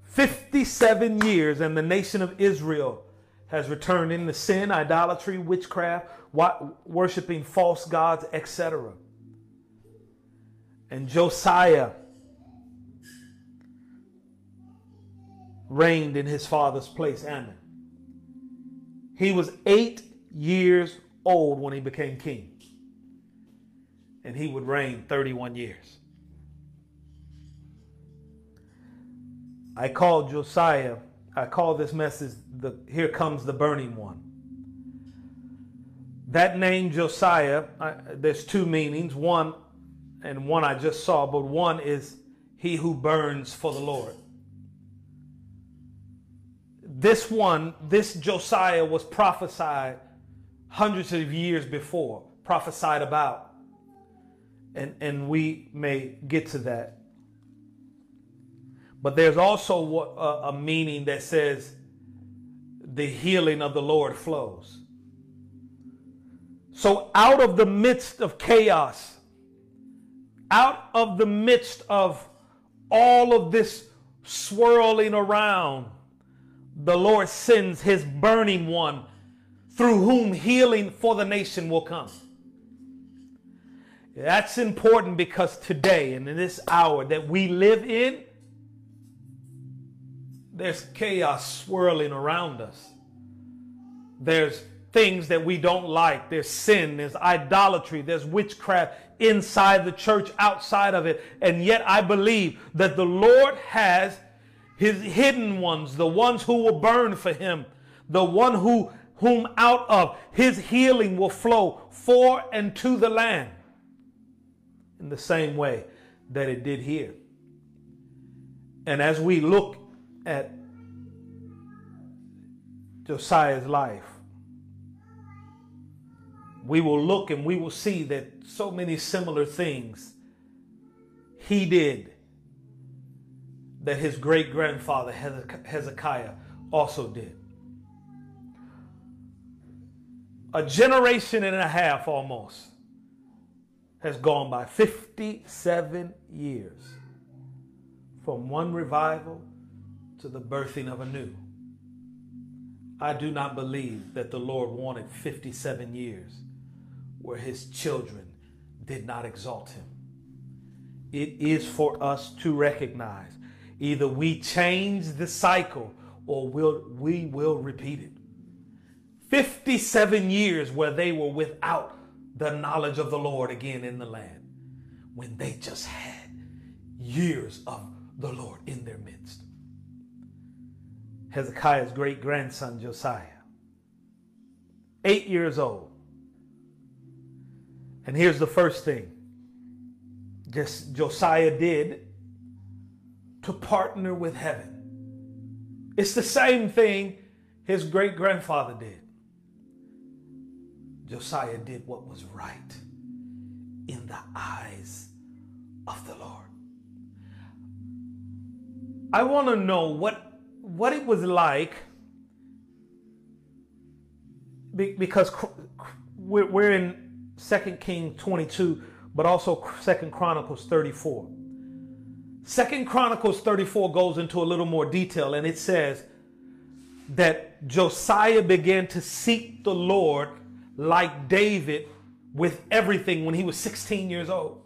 57 years, and the nation of Israel has returned into sin, idolatry, witchcraft, worshiping false gods, etc. And Josiah reigned in his father's place, Ammon. He was eight years old when he became king, and he would reign 31 years. I call Josiah, I call this message, the, Here Comes the Burning One. That name Josiah, I, there's two meanings. One, and one I just saw, but one is he who burns for the Lord this one, this Josiah was prophesied hundreds of years before, prophesied about. And, and we may get to that. But there's also a, a meaning that says the healing of the Lord flows. So, out of the midst of chaos, out of the midst of all of this swirling around, the Lord sends his burning one through whom healing for the nation will come. That's important because today and in this hour that we live in, there's chaos swirling around us. There's things that we don't like. There's sin, there's idolatry, there's witchcraft inside the church, outside of it. And yet I believe that the Lord has his hidden ones, the ones who will burn for him, the one who whom out of his healing will flow for and to the land in the same way that it did here. And as we look at Josiah's life, we will look and we will see that so many similar things he did that his great grandfather Hezekiah also did. A generation and a half almost has gone by 57 years from one revival to the birthing of a new. I do not believe that the Lord wanted 57 years where his children did not exalt him. It is for us to recognize either we change the cycle or we'll, we will repeat it. 57 years where they were without the knowledge of the Lord again in the land when they just had years of the Lord in their midst. Hezekiah's great grandson Josiah, eight years old. And here's the first thing just Josiah did to partner with heaven. It's the same thing his great grandfather did. Josiah did what was right in the eyes of the Lord. I want to know what what it was like because we're in Second King 22, but also Second Chronicles 34. Second Chronicles 34 goes into a little more detail, and it says that Josiah began to seek the Lord like David with everything when he was 16 years old.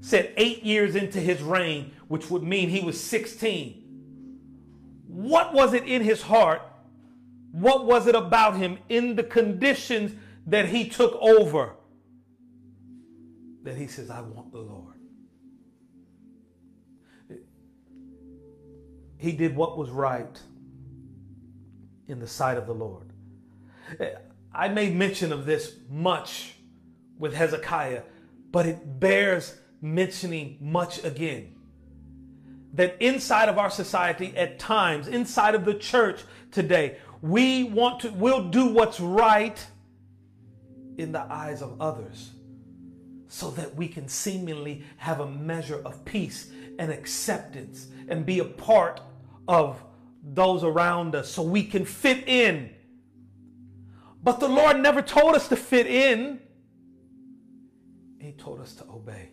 Said eight years into his reign, which would mean he was 16. What was it in his heart? What was it about him in the conditions that he took over that he says, I want the Lord? He did what was right in the sight of the Lord. I made mention of this much with Hezekiah, but it bears mentioning much again. That inside of our society, at times, inside of the church today, we want to, we'll do what's right in the eyes of others so that we can seemingly have a measure of peace and acceptance and be a part of those around us so we can fit in. But the Lord never told us to fit in, He told us to obey.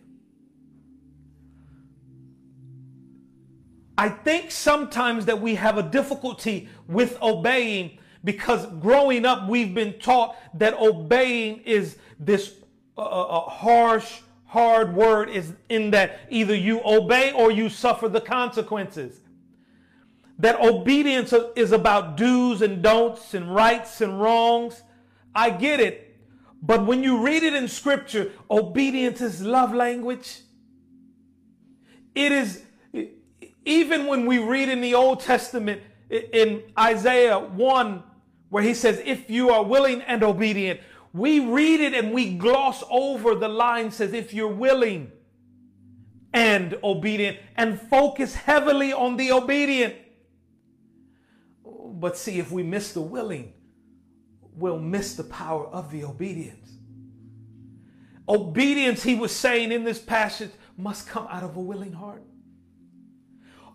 I think sometimes that we have a difficulty with obeying because growing up we've been taught that obeying is this uh, uh, harsh, hard word is in that either you obey or you suffer the consequences that obedience is about do's and don'ts and rights and wrongs. I get it. But when you read it in scripture, obedience is love language. It is, even when we read in the Old Testament, in Isaiah 1, where he says, If you are willing and obedient, we read it and we gloss over the line says, If you're willing and obedient, and focus heavily on the obedient. But see, if we miss the willing, we'll miss the power of the obedience. Obedience, he was saying in this passage, must come out of a willing heart.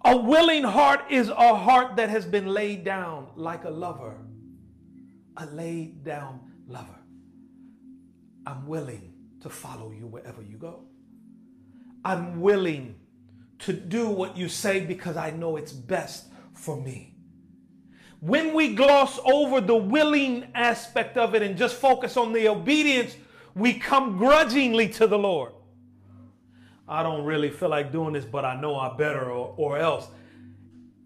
A willing heart is a heart that has been laid down like a lover, a laid down lover. I'm willing to follow you wherever you go. I'm willing to do what you say because I know it's best for me. When we gloss over the willing aspect of it and just focus on the obedience, we come grudgingly to the Lord. I don't really feel like doing this, but I know I better or, or else.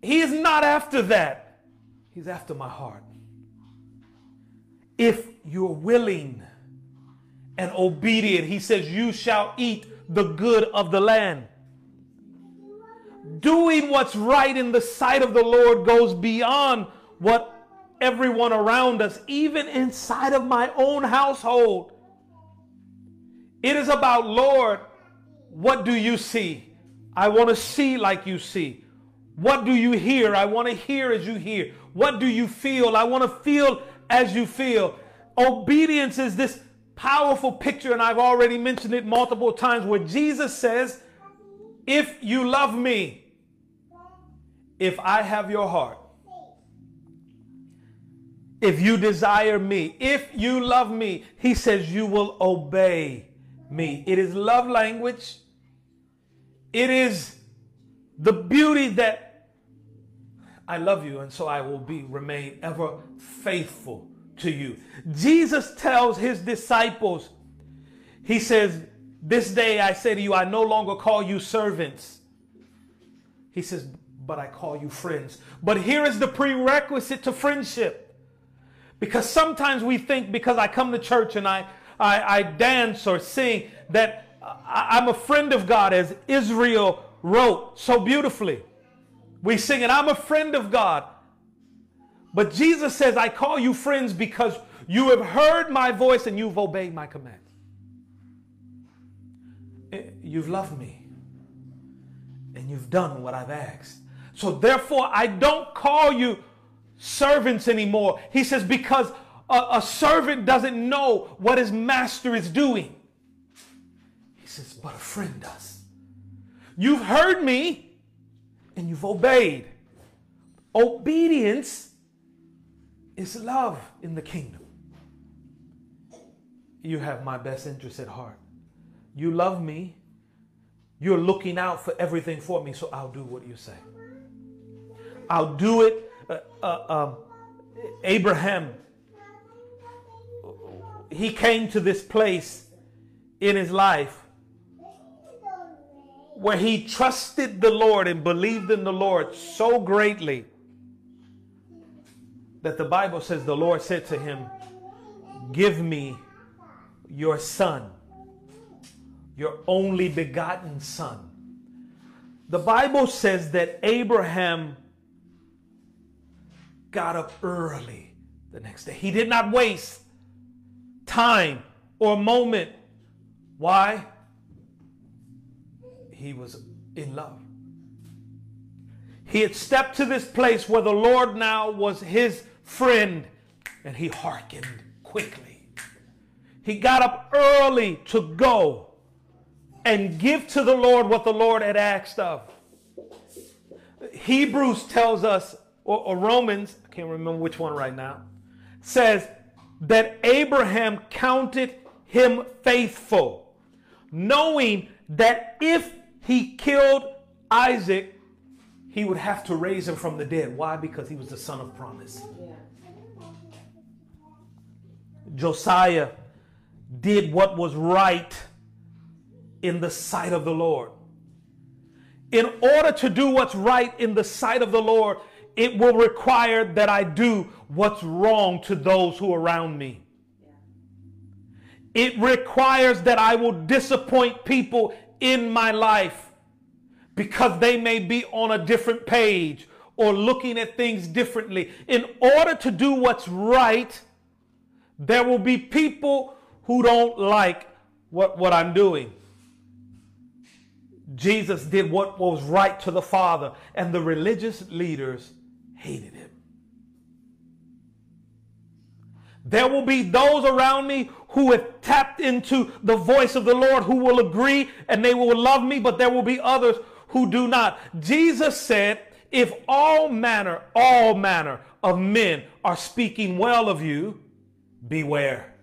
He is not after that. He's after my heart. If you're willing and obedient, he says, you shall eat the good of the land. Doing what's right in the sight of the Lord goes beyond what everyone around us, even inside of my own household. It is about, Lord, what do you see? I want to see like you see. What do you hear? I want to hear as you hear. What do you feel? I want to feel as you feel. Obedience is this powerful picture, and I've already mentioned it multiple times, where Jesus says, If you love me, if I have your heart, if you desire me, if you love me, he says you will obey me. It is love language. It is the beauty that I love you, and so I will be remain ever faithful to you. Jesus tells his disciples, he says, This day I say to you, I no longer call you servants. He says, But I call you friends. But here is the prerequisite to friendship. Because sometimes we think because I come to church and I, I, I dance or sing that I'm a friend of God, as Israel wrote so beautifully. We sing it, I'm a friend of God. But Jesus says, I call you friends because you have heard my voice and you've obeyed my commands. Eh, You've loved me and you've done what I've asked. So therefore, I don't call you servants anymore. He says, because a, a servant doesn't know what his master is doing. He says, but a friend does. You've heard me and you've obeyed. Obedience is love in the kingdom. You have my best interest at heart. You love me. You're looking out for everything for me, so I'll do what you say. I'll do it. Uh, uh, um, Abraham, he came to this place in his life where he trusted the Lord and believed in the Lord so greatly that the Bible says the Lord said to him, Give me your son, your only begotten son. The Bible says that Abraham got up early the next day. He did not waste time or moment. Why? He was in love. He had stepped to this place where the Lord now was his friend and he hearkened quickly. He got up early to go and give to the Lord what the Lord had asked of. Hebrews tells us, or, or Romans, can't remember which one right now, says that Abraham counted him faithful, knowing that if he killed Isaac, he would have to raise him from the dead. Why? Because he was the son of promise. Josiah did what was right in the sight of the Lord. In order to do what's right in the sight of the Lord, it will require that I do what's wrong to those who are around me. It requires that I will disappoint people in my life because they may be on a different page or looking at things differently. In order to do what's right, there will be people who don't like what, what I'm doing. Jesus did what was right to the Father, and the religious leaders hated him. There will be those around me who have tapped into the voice of the Lord who will agree and they will love me, but there will be others who do not. Jesus said, If all manner, all manner of men are speaking well of you, beware.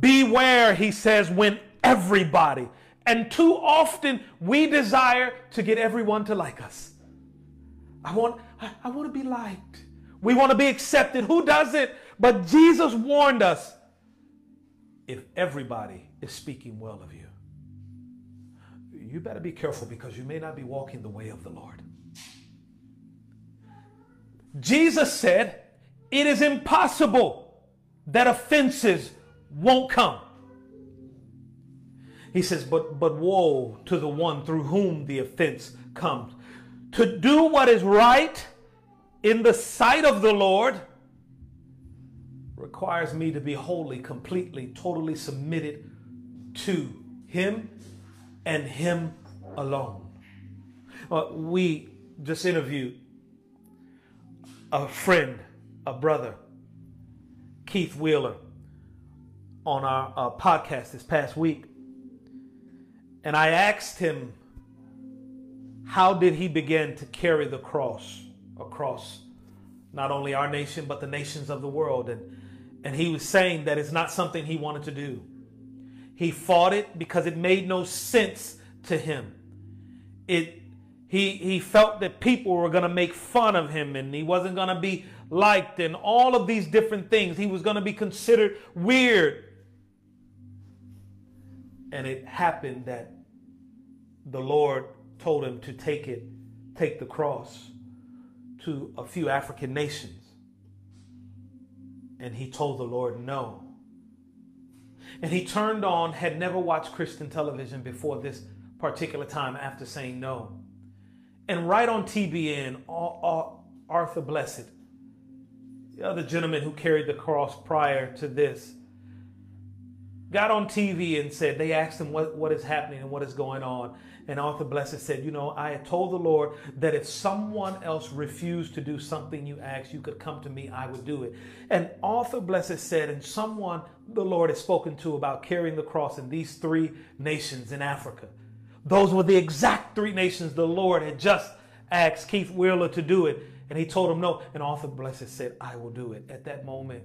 Beware, he says, when everybody, and too often we desire to get everyone to like us. I want, I, I want to be liked. We want to be accepted. Who does it? But Jesus warned us if everybody is speaking well of you, you better be careful because you may not be walking the way of the Lord. Jesus said, It is impossible that offenses won't come. He says, but, but woe to the one through whom the offense comes. To do what is right in the sight of the Lord requires me to be wholly, completely, totally submitted to Him and Him alone. Uh, we just interviewed a friend, a brother, Keith Wheeler, on our uh, podcast this past week. And I asked him, how did he begin to carry the cross across not only our nation, but the nations of the world? And, and he was saying that it's not something he wanted to do. He fought it because it made no sense to him. It, He, he felt that people were going to make fun of him and he wasn't going to be liked and all of these different things. He was going to be considered weird. And it happened that the Lord told him to take it, take the cross to a few African nations. And he told the Lord no. And he turned on, had never watched Christian television before this particular time after saying no. And right on TBN, Arthur Blessitt, the other gentleman who carried the cross prior to this, got on TV and said, they asked him what, what is happening and what is going on. And Arthur Blessitt said, You know, I had told the Lord that if someone else refused to do something you asked, you could come to me, I would do it. And Arthur Blessitt said, And someone the Lord has spoken to about carrying the cross in these three nations in Africa. Those were the exact three nations the Lord had just asked Keith Wheeler to do it. And he told him no. And Arthur Blessitt said, I will do it. At that moment,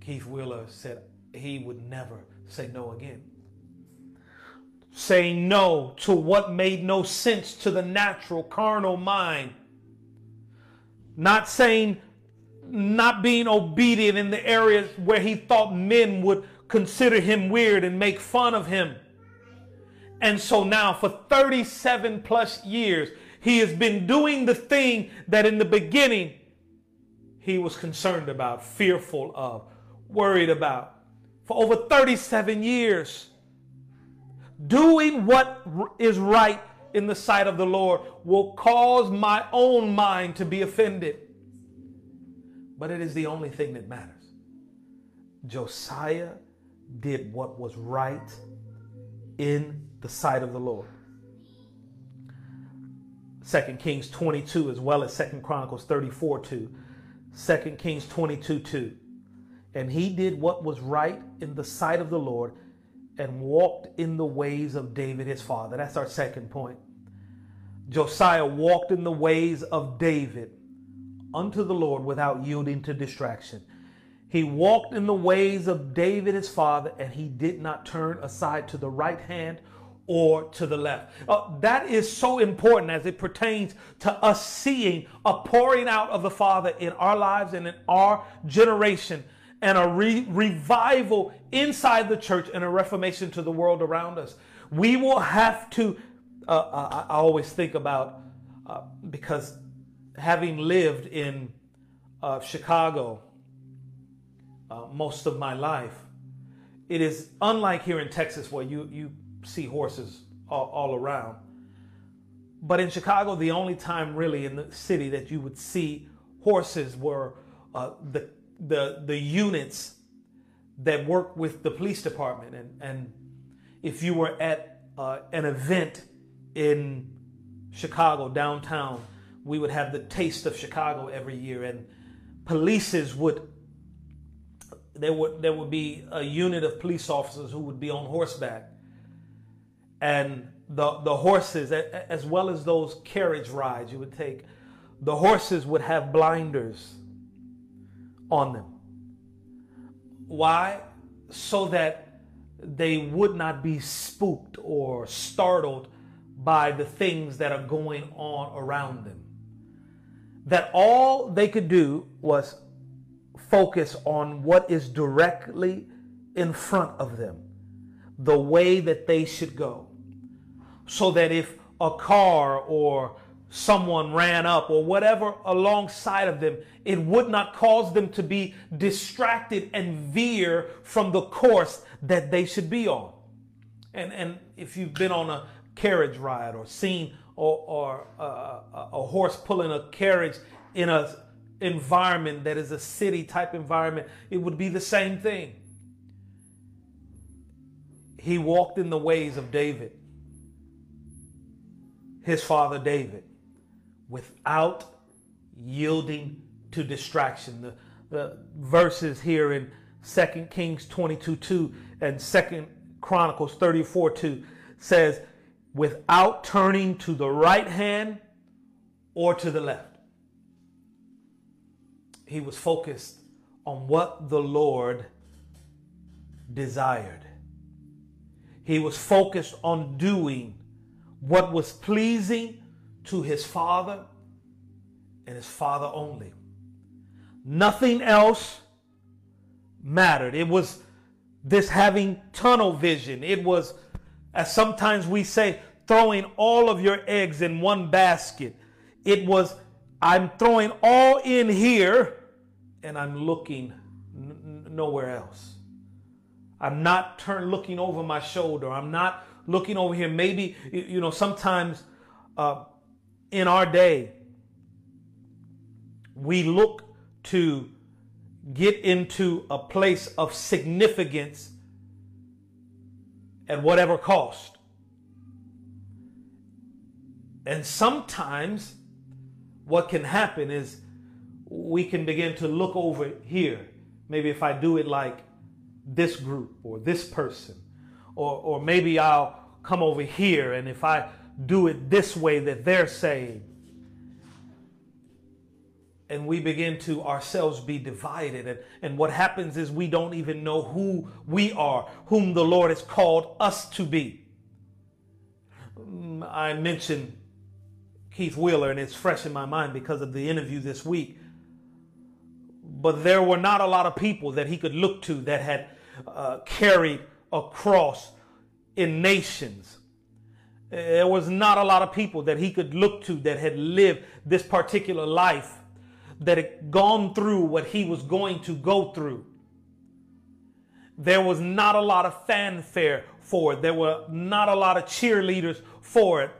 Keith Wheeler said he would never say no again saying no to what made no sense to the natural carnal mind. Not saying, not being obedient in the areas where he thought men would consider him weird and make fun of him. And so now, for 37 plus years, he has been doing the thing that in the beginning he was concerned about, fearful of, worried about. For over 37 years, doing what is right in the sight of the Lord will cause my own mind to be offended. But it is the only thing that matters. Josiah did what was right in the sight of the Lord. 2 Kings 22 as well as 2 Chronicles 34 2. 2 Kings 22 2. And he did what was right in the sight of the Lord and walked in the ways of David his father. That's our second point. Josiah walked in the ways of David unto the Lord without yielding to distraction. He walked in the ways of David his father, and he did not turn aside to the right hand or to the left. Uh, that is so important as it pertains to us seeing a pouring out of the Father in our lives and in our generation and a re- revival inside the church and a reformation to the world around us. We will have to, uh, uh I, I, always think about, uh, because having lived in uh, Chicago uh, most of my life, it is unlike here in Texas where you, you see horses all, all around. But in Chicago, the only time really in the city that you would see horses were uh, the the the units that work with the police department. And and if you were at uh, an event in Chicago downtown we would have the taste of Chicago every year. And polices would there would there would be a unit of police officers who would be on horseback. And the the horses as well as those carriage rides you would take the horses would have blinders on them. Why? So that they would not be spooked or startled by the things that are going on around them. That all they could do was focus on what is directly in front of them, the way that they should go. So that if a car or someone ran up or whatever alongside of them, it would not cause them to be distracted and veer from the course that they should be on. And, and if you've been on a carriage ride or seen or, or uh, a horse pulling a carriage in a environment that is a city type environment, it would be the same thing. He walked in the ways of David, his father David without yielding to distraction. The, the verses here in 2 Kings 22 2 and 2 Chronicles 34 2 says, without turning to the right hand or to the left. He was focused on what the Lord desired. He was focused on doing what was pleasing to his father and his father only. Nothing else mattered. It was this having tunnel vision. It was, as sometimes we say, throwing all of your eggs in one basket. It was, I'm throwing all in here and I'm looking n- nowhere else. I'm not turn looking over my shoulder. I'm not looking over here. Maybe you know sometimes uh, in our day we look to get into a place of significance at whatever cost. And sometimes what can happen is we can begin to look over here. Maybe if I do it like this group or this person, or, or maybe I'll come over here and if I do it this way that they're saying, and we begin to ourselves be divided. And, and what happens is we don't even know who we are, whom the Lord has called us to be. Mm, I mentioned Keith Wheeler, and it's fresh in my mind because of the interview this week. But there were not a lot of people that he could look to that had uh, carried a cross in nations. There was not a lot of people that he could look to that had lived this particular life, that had gone through what he was going to go through. There was not a lot of fanfare for it. There were not a lot of cheerleaders for it.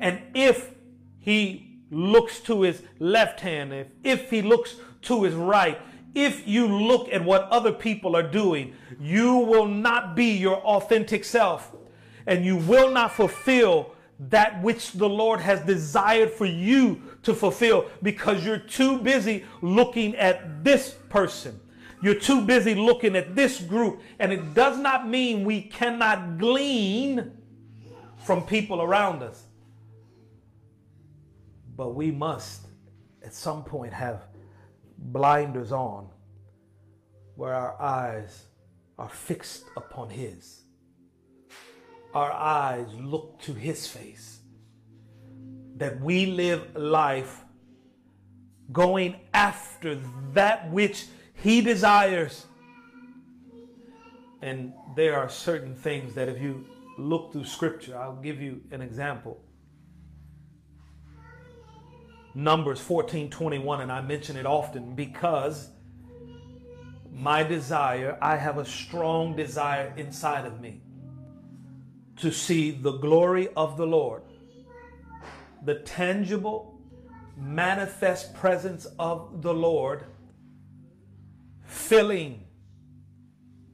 And if he looks to his left hand, if, if he looks to his right, if you look at what other people are doing, you will not be your authentic self and you will not fulfill that which the Lord has desired for you to fulfill because you're too busy looking at this person. You're too busy looking at this group. And it does not mean we cannot glean from people around us. But we must, at some point, have blinders on where our eyes are fixed upon His. Our eyes look to His face. That we live life going after that which He desires. And there are certain things that if you look through Scripture, I'll give you an example. Numbers 14 21, and I mention it often because my desire, I have a strong desire inside of me to see the glory of the Lord, the tangible, manifest presence of the Lord filling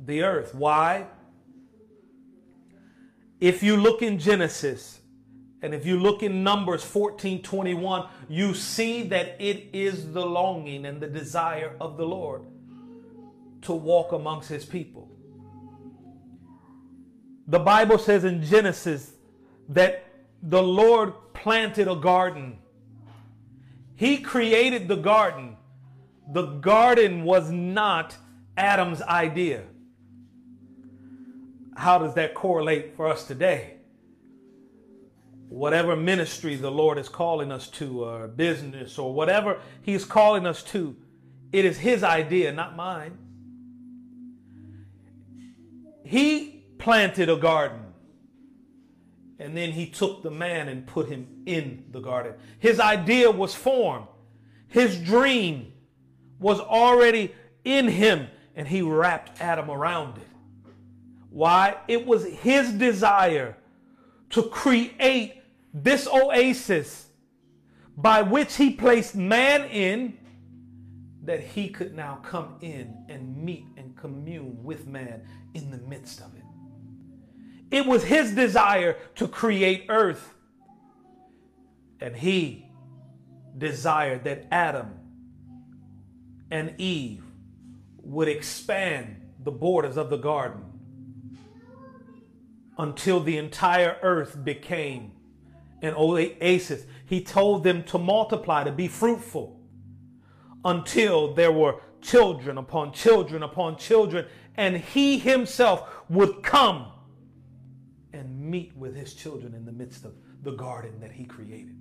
the earth. Why? If you look in Genesis, and if you look in Numbers 14 21, you see that it is the longing and the desire of the Lord to walk amongst his people. The Bible says in Genesis that the Lord planted a garden. He created the garden. The garden was not Adam's idea. How does that correlate for us today? whatever ministry the Lord is calling us to, or business, or whatever He's calling us to, it is His idea, not mine. He planted a garden, and then He took the man and put him in the garden. His idea was formed, His dream was already in Him, and He wrapped Adam around it. Why? It was His desire to create this oasis by which he placed man in, that he could now come in and meet and commune with man in the midst of it. It was his desire to create earth. And he desired that Adam and Eve would expand the borders of the garden until the entire earth became an oasis. He told them to multiply, to be fruitful, until there were children upon children upon children, and he himself would come meet with his children in the midst of the garden that he created.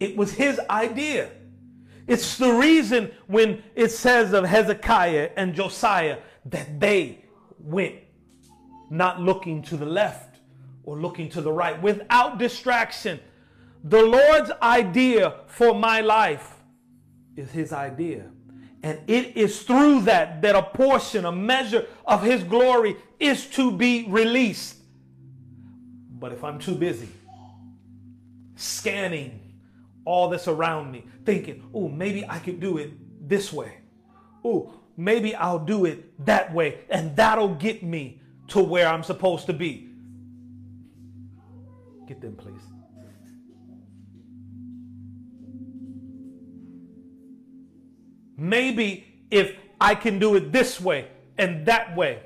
It was his idea. It's the reason when it says of Hezekiah and Josiah that they went not looking to the left or looking to the right without distraction. The Lord's idea for my life is his idea. And it is through that that a portion, a measure of his glory is to be released. But if I'm too busy scanning all that's around me, thinking, oh, maybe I could do it this way. Oh, maybe I'll do it that way, and that'll get me to where I'm supposed to be. Get them, please. Maybe if I can do it this way and that way,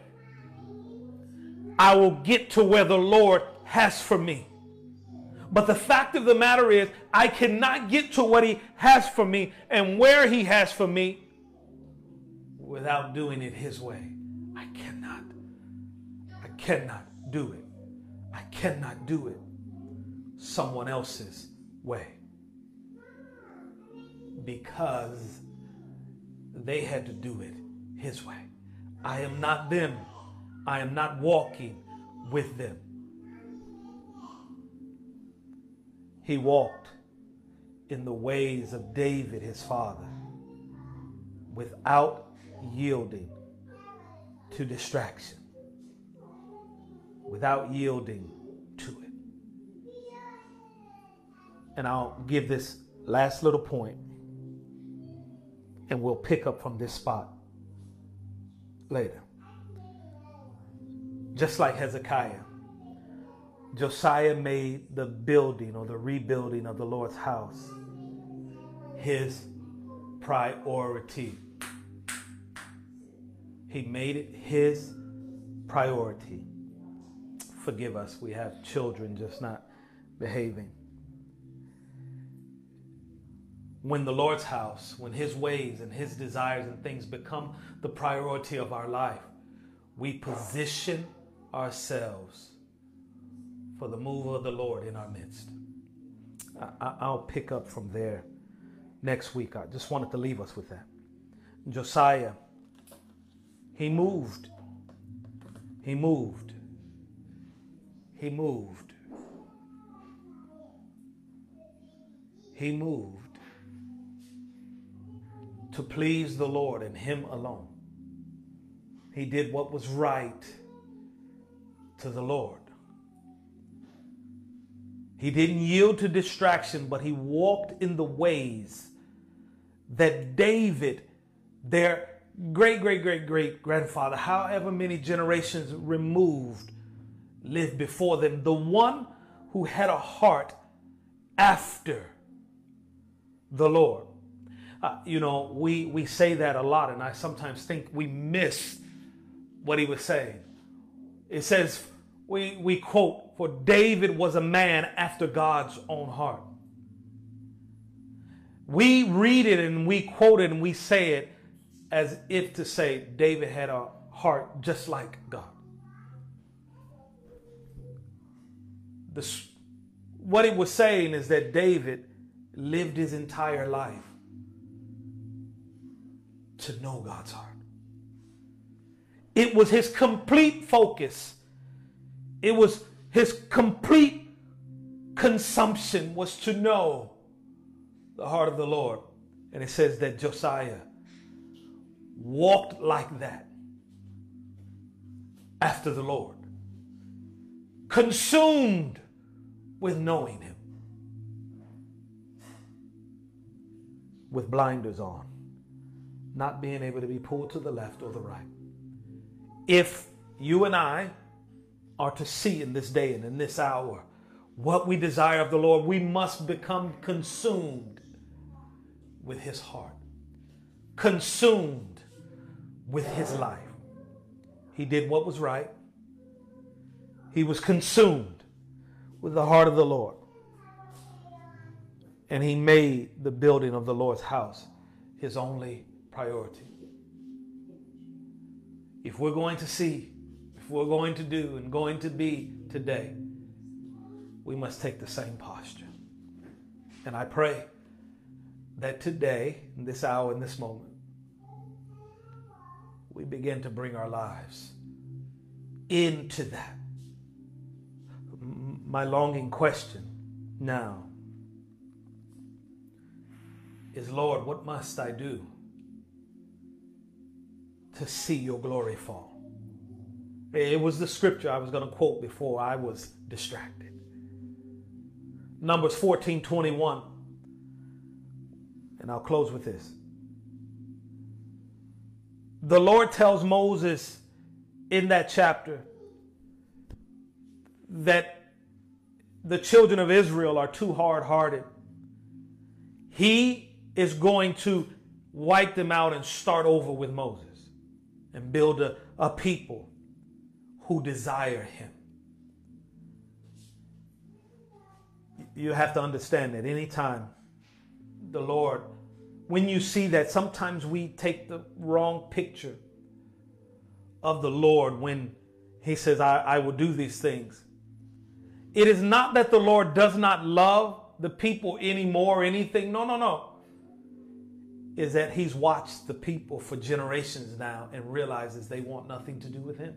I will get to where the Lord has for me. But the fact of the matter is, I cannot get to what He has for me and where He has for me without doing it His way. I cannot. I cannot do it. I cannot do it someone else's way. Because they had to do it His way. I am not them. I am not walking with them. He walked in the ways of David, his father, without yielding to distraction, without yielding to it. And I'll give this last little point, and we'll pick up from this spot later. Just like Hezekiah, Josiah made the building or the rebuilding of the Lord's house his priority. He made it his priority. Forgive us, we have children just not behaving. When the Lord's house, when his ways and his desires and things become the priority of our life, we position ourselves for the move of the Lord in our midst. I, will pick up from there next week. I just wanted to leave us with that. Josiah, he moved. He moved. He moved. He moved to please the Lord and Him alone. He did what was right to the Lord. He didn't yield to distraction, but he walked in the ways that David, their great, great, great, great grandfather, however many generations removed, lived before them. The one who had a heart after the Lord. Uh, you know, we, we say that a lot, and I sometimes think we miss what he was saying. It says, we, we quote, For David was a man after God's own heart. We read it and we quote it and we say it as if to say David had a heart just like God. This, what it was saying is that David lived his entire life to know God's heart. It was his complete focus it was his complete consumption was to know the heart of the Lord. And it says that Josiah walked like that after the Lord, consumed with knowing him, with blinders on, not being able to be pulled to the left or the right. If you and I are to see in this day and in this hour what we desire of the Lord, we must become consumed with His heart, consumed with His life. He did what was right, He was consumed with the heart of the Lord. And He made the building of the Lord's house His only priority. If we're going to see we're going to do and going to be today, we must take the same posture. And I pray that today, in this hour, in this moment, we begin to bring our lives into that. My longing question now is Lord, what must I do to see your glory fall? It was the scripture I was going to quote before I was distracted. Numbers 14 21. And I'll close with this. The Lord tells Moses in that chapter that the children of Israel are too hard hearted. He is going to wipe them out and start over with Moses and build a, a people who desire him. You have to understand that anytime the Lord, when you see that, sometimes we take the wrong picture of the Lord when he says, I, I will do these things. It is not that the Lord does not love the people anymore or anything. No, no, no. Is that he's watched the people for generations now and realizes they want nothing to do with him.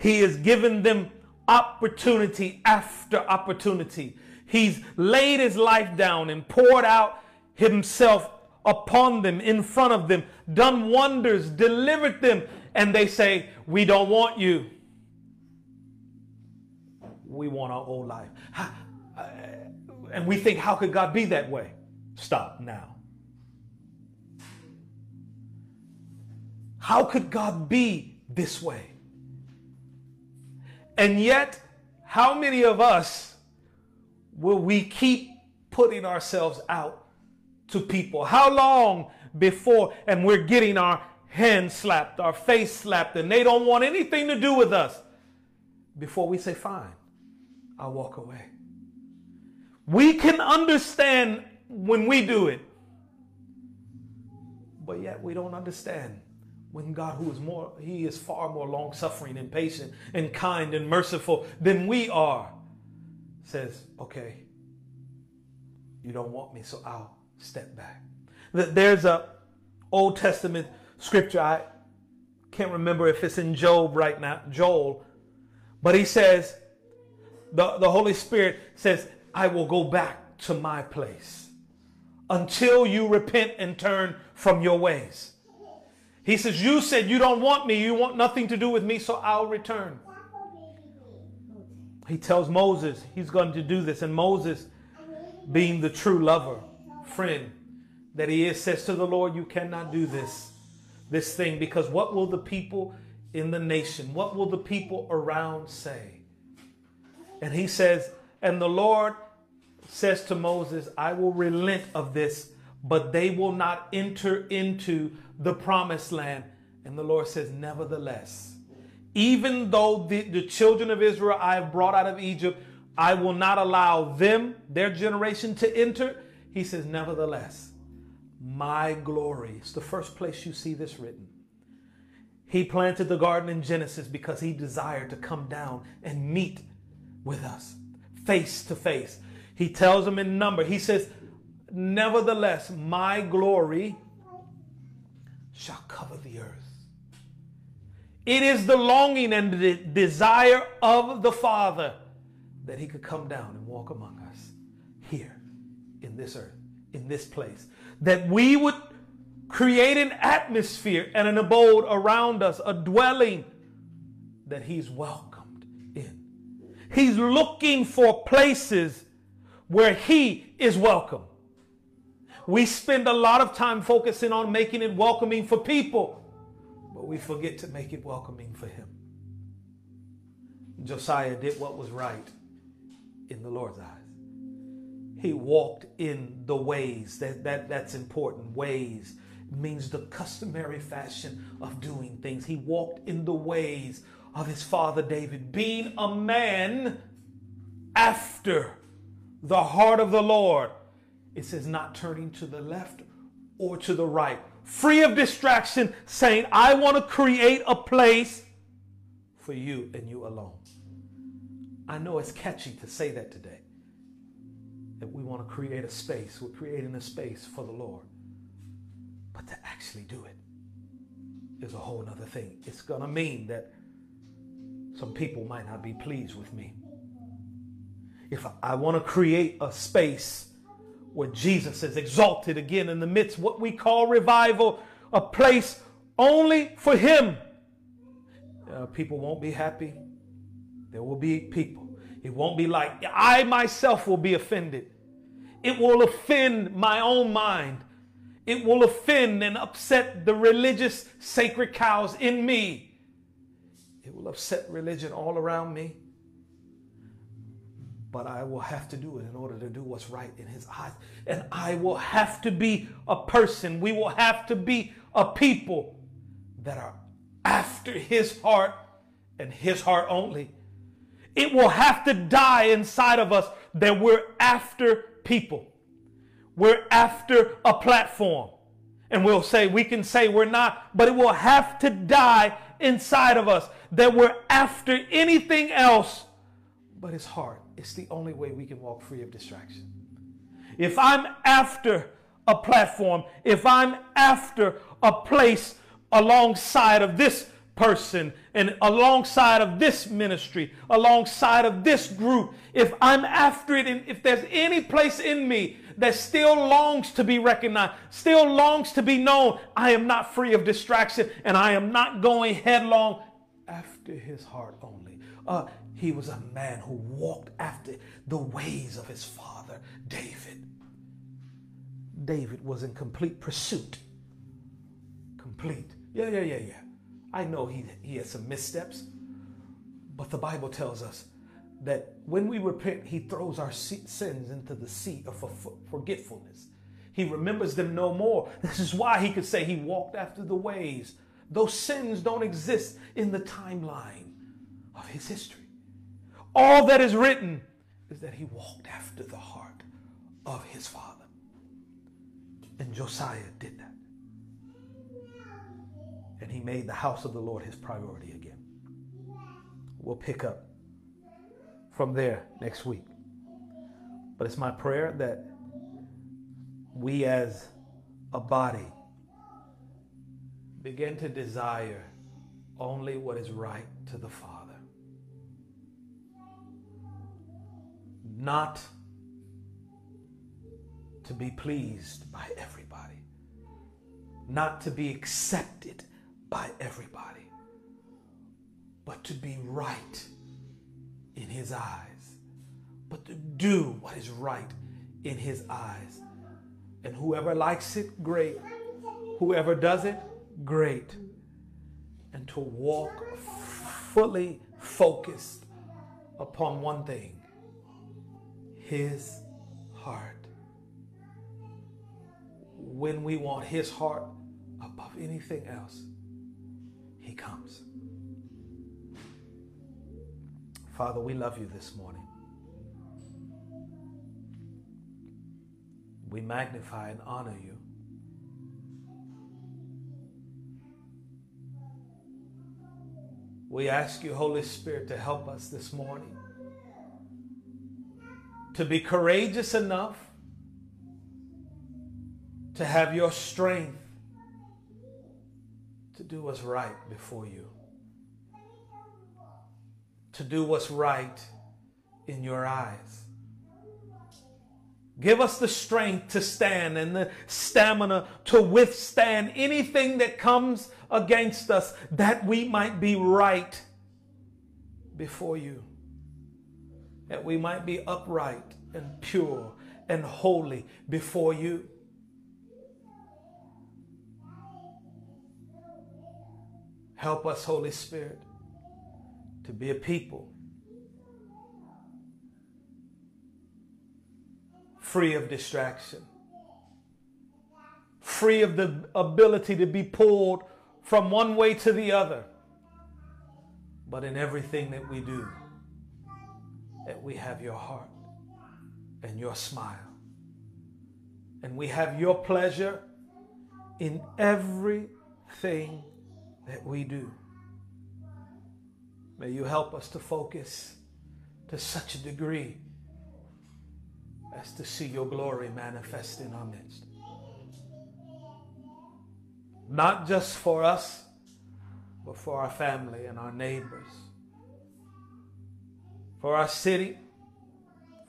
He has given them opportunity after opportunity. He's laid his life down and poured out himself upon them, in front of them, done wonders, delivered them, and they say, We don't want you. We want our old life. Uh, and we think, How could God be that way? Stop now. How could God be this way? And yet, how many of us will we keep putting ourselves out to people? How long before, and we're getting our hands slapped, our face slapped, and they don't want anything to do with us before we say, Fine, I'll walk away. We can understand when we do it, but yet we don't understand when God, who is more, He is far more long suffering and patient and kind and merciful than we are, says, Okay, you don't want me, so I'll step back. There's a Old Testament scripture, I can't remember if it's in Job right now, Joel, but he says, the, the Holy Spirit says, I will go back to my place until you repent and turn from your ways. He says, You said you don't want me, you want nothing to do with me, so I'll return. He tells Moses he's going to do this, and Moses, being the true lover, friend that he is, says to the Lord, You cannot do this, this thing, because what will the people in the nation, what will the people around say? And he says, And the Lord says to Moses, I will relent of this, but they will not enter into the promised land. And the Lord says, Nevertheless, even though the, the children of Israel I have brought out of Egypt, I will not allow them, their generation, to enter. He says, Nevertheless, my glory. It's the first place you see this written. He planted the garden in Genesis because he desired to come down and meet with us face to face. He tells them in number, he says, Nevertheless, my glory shall cover the earth. It is the longing and the desire of the Father that He could come down and walk among us here in this earth, in this place. That we would create an atmosphere and an abode around us, a dwelling that He's welcomed in. He's looking for places where He is welcome. We spend a lot of time focusing on making it welcoming for people, but we forget to make it welcoming for Him. Josiah did what was right in the Lord's eyes. He walked in the ways. That, that, that's important. Ways means the customary fashion of doing things. He walked in the ways of his father David, being a man after the heart of the Lord. It says, not turning to the left or to the right, free of distraction, saying, I want to create a place for you and you alone. I know it's catchy to say that today. that we want to create a space. We're creating a space for the Lord. But to actually do it is a whole other thing. It's going to mean that some people might not be pleased with me. If I want to create a space where Jesus is exalted again in the midst what we call revival, a place only for him. Uh, people won't be happy. There will be people. It won't be like I myself will be offended. It will offend my own mind. It will offend and upset the religious sacred cows in me. It will upset religion all around me. But I will have to do it in order to do what's right in His eyes. And I will have to be a person. We will have to be a people that are after His heart and His heart only. It will have to die inside of us that we're after people. We're after a platform. And we'll say, we can say we're not, but it will have to die inside of us that we're after anything else but his heart. It's the only way we can walk free of distraction. If I'm after a platform, if I'm after a place alongside of this person and alongside of this ministry, alongside of this group, if I'm after it, and if there's any place in me that still longs to be recognized, still longs to be known, I am not free of distraction and I am not going headlong after his heart only. Uh, he was a man who walked after the ways of his father, David. David was in complete pursuit. Complete. Yeah, yeah, yeah, yeah. I know he, he had some missteps, but the Bible tells us that when we repent, he throws our sins into the sea of forgetfulness. He remembers them no more. <laughs> This is why he could say he walked after the ways. Those sins don't exist in the timeline of his history. All that is written is that he walked after the heart of his father. And Josiah did that. And he made the house of the Lord his priority again. We'll pick up from there next week. But it's my prayer that we as a body begin to desire only what is right to the Father. Not to be pleased by everybody, not to be accepted by everybody, but to be right in His eyes, but to do what is right in His eyes. And whoever likes it, great. Whoever does it, great. And to walk fully focused upon one thing His heart. When we want His heart above anything else, He comes. Father, we love you this morning. We magnify and honor you. We ask you, Holy Spirit, to help us this morning to be courageous enough to have your strength to do what's right before you to do what's right in your eyes. Give us the strength to stand and the stamina to withstand anything that comes against us that we might be right before you. That we might be upright and pure and holy before you. Help us, Holy Spirit to be a people free of distraction, free of the ability to be pulled from one way to the other. But in everything that we do, that we have your heart and your smile. And we have your pleasure in everything that we do. May you help us to focus to such a degree as to see your glory manifest in our midst. Not just for us, but for our family and our neighbors, for our city,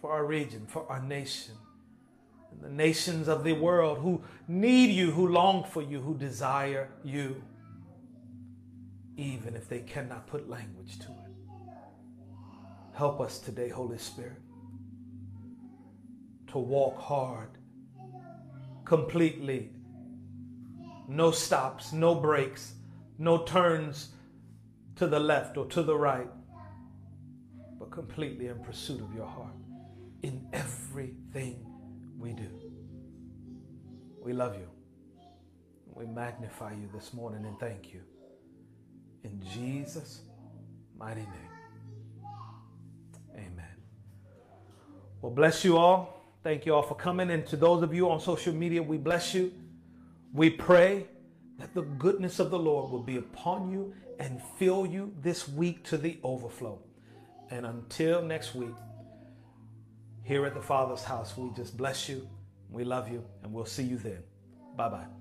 for our region, for our nation, and the nations of the world who need you, who long for you, who desire you, even if they cannot put language to it. Help us today, Holy Spirit, to walk hard, completely, no stops, no breaks, no turns to the left or to the right, but completely in pursuit of your heart in everything we do. We love you. We magnify you this morning and thank you. In Jesus' mighty name. Amen. Well, bless you all. Thank you all for coming. And to those of you on social media, we bless you. We pray that the goodness of the Lord will be upon you and fill you this week to the overflow. And until next week, here at the Father's house, we just bless you. We love you, and we'll see you then. Bye bye.